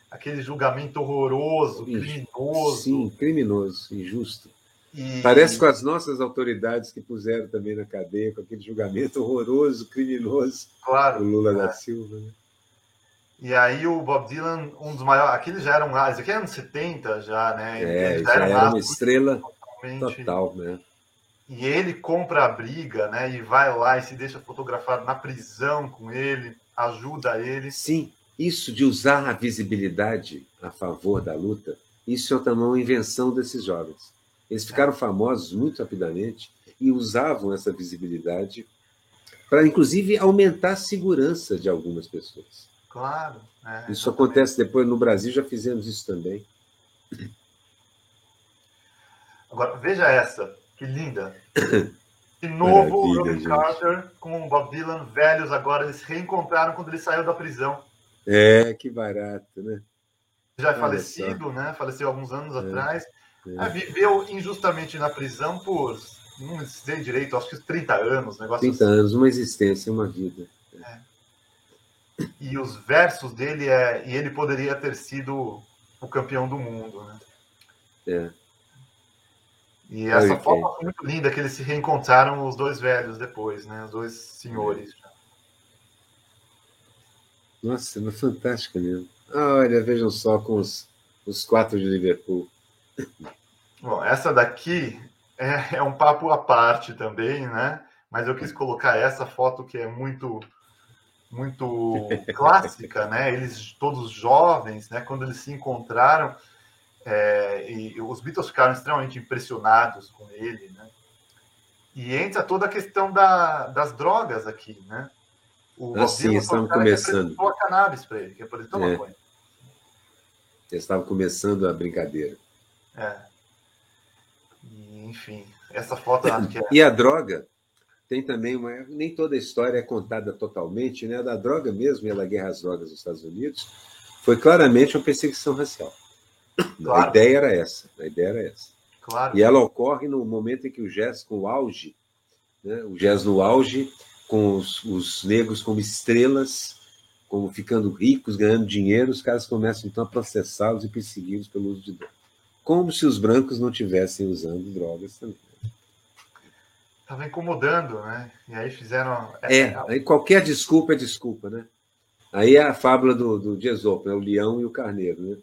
aquele julgamento horroroso, criminoso. Sim, criminoso, injusto. E... Parece com as nossas autoridades que puseram também na cadeia, com aquele julgamento horroroso, criminoso. Claro. O Lula é. da Silva. Né? E aí o Bob Dylan, um dos maiores. Aqueles já eram. Isso aqui é anos 70 já, né? É, já, já era uma estrela total, né? E ele compra a briga, né? E vai lá e se deixa fotografado na prisão com ele, ajuda ele. Sim, isso de usar a visibilidade a favor da luta, isso é também uma invenção desses jovens. Eles ficaram famosos muito rapidamente e usavam essa visibilidade para, inclusive, aumentar a segurança de algumas pessoas. Claro. É, isso acontece depois no Brasil, já fizemos isso também. Agora, veja essa, que linda. De novo, o Robin Carter com o Bob Dylan, velhos agora, eles se reencontraram quando ele saiu da prisão. É, que barato, né? Já é falecido, né? Faleceu alguns anos é, atrás. É. viveu injustamente na prisão por, não sei direito, acho que 30 anos. Negócio 30 assim. anos, uma existência, uma vida. É. E os versos dele, é, e ele poderia ter sido o campeão do mundo, né? É. E essa foto foi muito linda, que eles se reencontraram os dois velhos depois, né? Os dois senhores. Nossa, é fantástica mesmo. Olha, vejam só com os, os quatro de Liverpool. Bom, essa daqui é, é um papo à parte também, né? Mas eu quis colocar essa foto que é muito muito clássica, né? Eles todos jovens, né? Quando eles se encontraram, é, e os Beatles ficaram extremamente impressionados com ele, né? E entra toda a questão da, das drogas aqui, né? O ah, sim, estavam começando. Que a cannabis para ele, que apresentou é. maconha. Eles estavam começando a brincadeira. É. E, enfim, essa foto acho que é... E a droga tem também uma. Nem toda a história é contada totalmente, né? A da droga mesmo, e da guerra às drogas nos Estados Unidos, foi claramente uma perseguição racial. Claro. A ideia era essa. A ideia era essa. Claro. E ela ocorre no momento em que o jazz, com o auge, né, o jazz no auge, com os, os, negros como estrelas, como ficando ricos, ganhando dinheiro, os caras começam então a processá-los e persegui-los pelo uso de drogas. Como se os brancos não tivessem usando drogas também. Estava incomodando, né? E aí fizeram. É, aí qualquer desculpa é desculpa, né? Aí é a fábula do, do Dias né? o leão e o carneiro, né?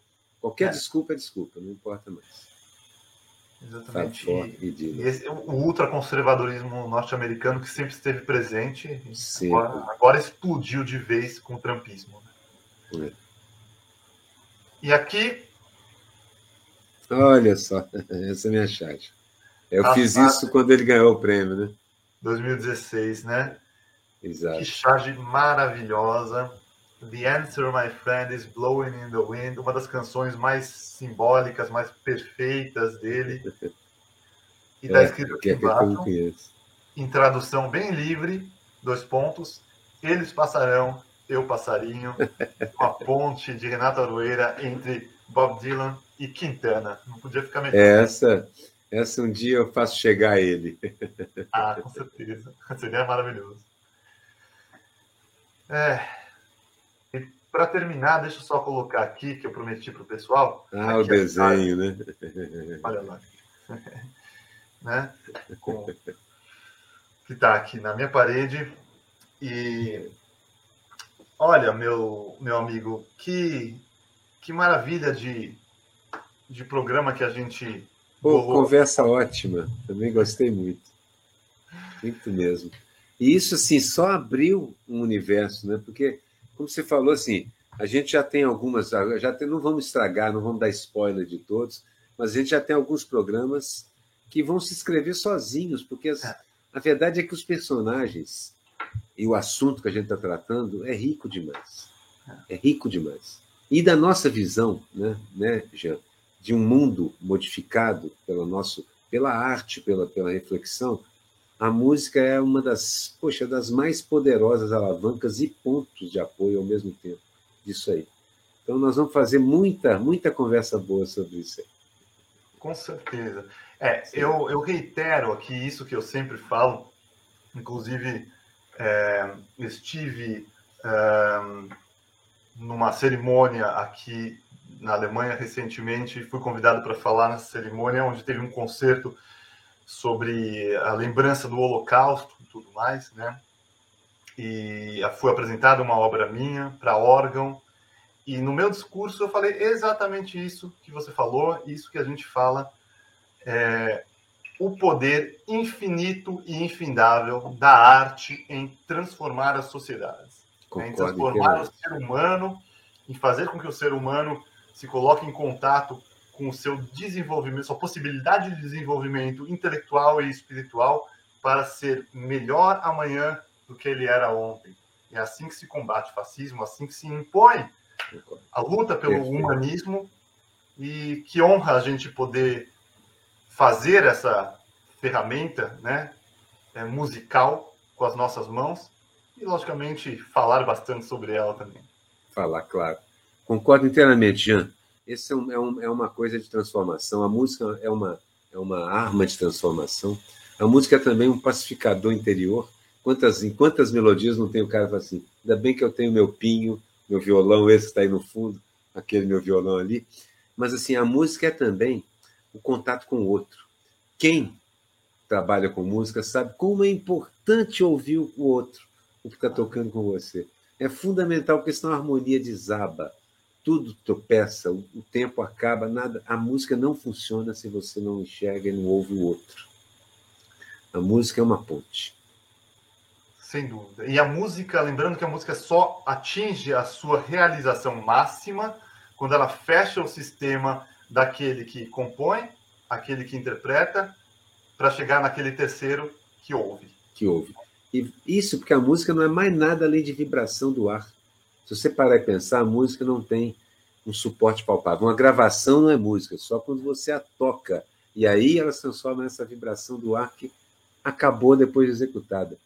Qualquer é. desculpa é desculpa, não importa mais. Exatamente. E, esse, o ultraconservadorismo norte-americano que sempre esteve presente, agora, agora, explodiu de vez com o trumpismo. Né? É. E aqui. Olha só, essa é a minha chat. Eu fiz isso quando ele ganhou o prêmio, né? 2016, né? Exato. Que charge maravilhosa. The Answer, My Friend, is Blowing in the Wind, uma das canções mais simbólicas, mais perfeitas dele. E está é, escrito aqui embaixo, em tradução bem livre, dois pontos, eles passarão, eu passarinho, uma ponte de Renata Aroeira entre Bob Dylan e Quintana. Não podia ficar melhor. Essa, essa um dia eu faço chegar a ele. Ah, com certeza. Seria maravilhoso. É, para terminar, deixa eu só colocar aqui, que eu prometi para o pessoal. Ah, o desenho, né? Olha lá. né? Com... Que está aqui na minha parede. E olha, meu, meu amigo, que, que maravilha de, de programa que a gente. Pô, conversa ótima. Também gostei muito. Muito mesmo. E isso, assim, só abriu um universo, né? Porque como você falou, assim, a gente já tem algumas, já tem, não vamos estragar, não vamos dar spoiler de todos, mas a gente já tem alguns programas que vão se escrever sozinhos, porque as, a verdade é que os personagens e o assunto que a gente está tratando é rico demais. É. rico demais. E da nossa visão, né, né, Jean, de um mundo modificado pela, nosso, pela arte, pela, pela reflexão, a música é uma das, poxa, das mais poderosas alavancas e pontos de apoio ao mesmo tempo disso aí. Então nós vamos fazer muita, muita conversa boa sobre isso aí. Com certeza. É, eu, eu reitero aqui isso que eu sempre falo, inclusive é, estive é, numa cerimônia aqui na Alemanha recentemente, fui convidado para falar nessa cerimônia, onde teve um concerto sobre a lembrança do Holocausto e tudo mais, né? E foi apresentada uma obra minha para órgão. E no meu discurso eu falei exatamente isso que você falou, isso que a gente fala, é, o poder infinito e infindável da arte em transformar as sociedades, né, em transformar o ser humano, em fazer com que o ser humano se coloque em contato com o seu desenvolvimento, sua possibilidade de desenvolvimento intelectual e espiritual para ser melhor amanhã do que ele era ontem. É assim que se combate o fascismo, assim que se impõe a luta pelo humanismo e que honra a gente poder fazer essa ferramenta, né, é, musical com as nossas mãos e logicamente falar bastante sobre ela também. Falar, claro. Concordo inteiramente, Jean. Esse é, um, é, um, é uma coisa de transformação. A música é uma, é uma arma de transformação. A música é também um pacificador interior. Quantas, em quantas melodias não tem o cara assim? Ainda bem que eu tenho meu pinho, meu violão, esse que está aí no fundo, aquele meu violão ali. Mas assim, a música é também o contato com o outro. Quem trabalha com música sabe como é importante ouvir o outro, o que está tocando com você. É fundamental, porque senão a harmonia desaba tudo tropeça, o, o tempo acaba, nada. A música não funciona se você não enxerga e não ouve o outro. A música é uma ponte. Sem dúvida. E a música, lembrando que a música só atinge a sua realização máxima quando ela fecha o sistema daquele que compõe, aquele que interpreta, para chegar naquele terceiro que ouve. Que ouve. E isso porque a música não é mais nada além de vibração do ar. Se você parar e pensar, a música não tem um suporte palpável. Uma gravação não é música, só quando você a toca. E aí ela se transforma nessa vibração do ar que acabou depois de executada.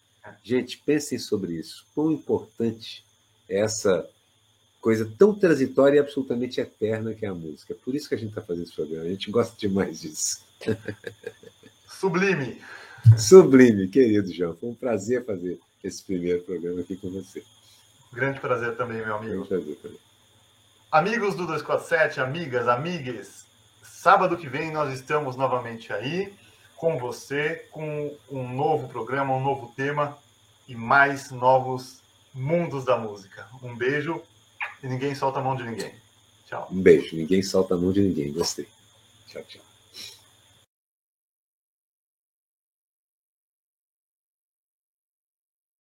Gente, pensem sobre isso. Quão importante é essa coisa tão transitória e absolutamente eterna que é a música. É por isso que a gente está fazendo esse programa. A gente gosta demais disso. Sublime. Sublime, querido João. Foi um prazer fazer esse primeiro programa aqui com você. Grande prazer também, meu amigo. Amigos do 247, amigas, amigues, sábado que vem nós estamos novamente aí com você, com um novo programa, um novo tema e mais novos mundos da música. Um beijo e ninguém solta a mão de ninguém. Tchau. Um beijo, ninguém solta a mão de ninguém. Gostei. Tchau, tchau.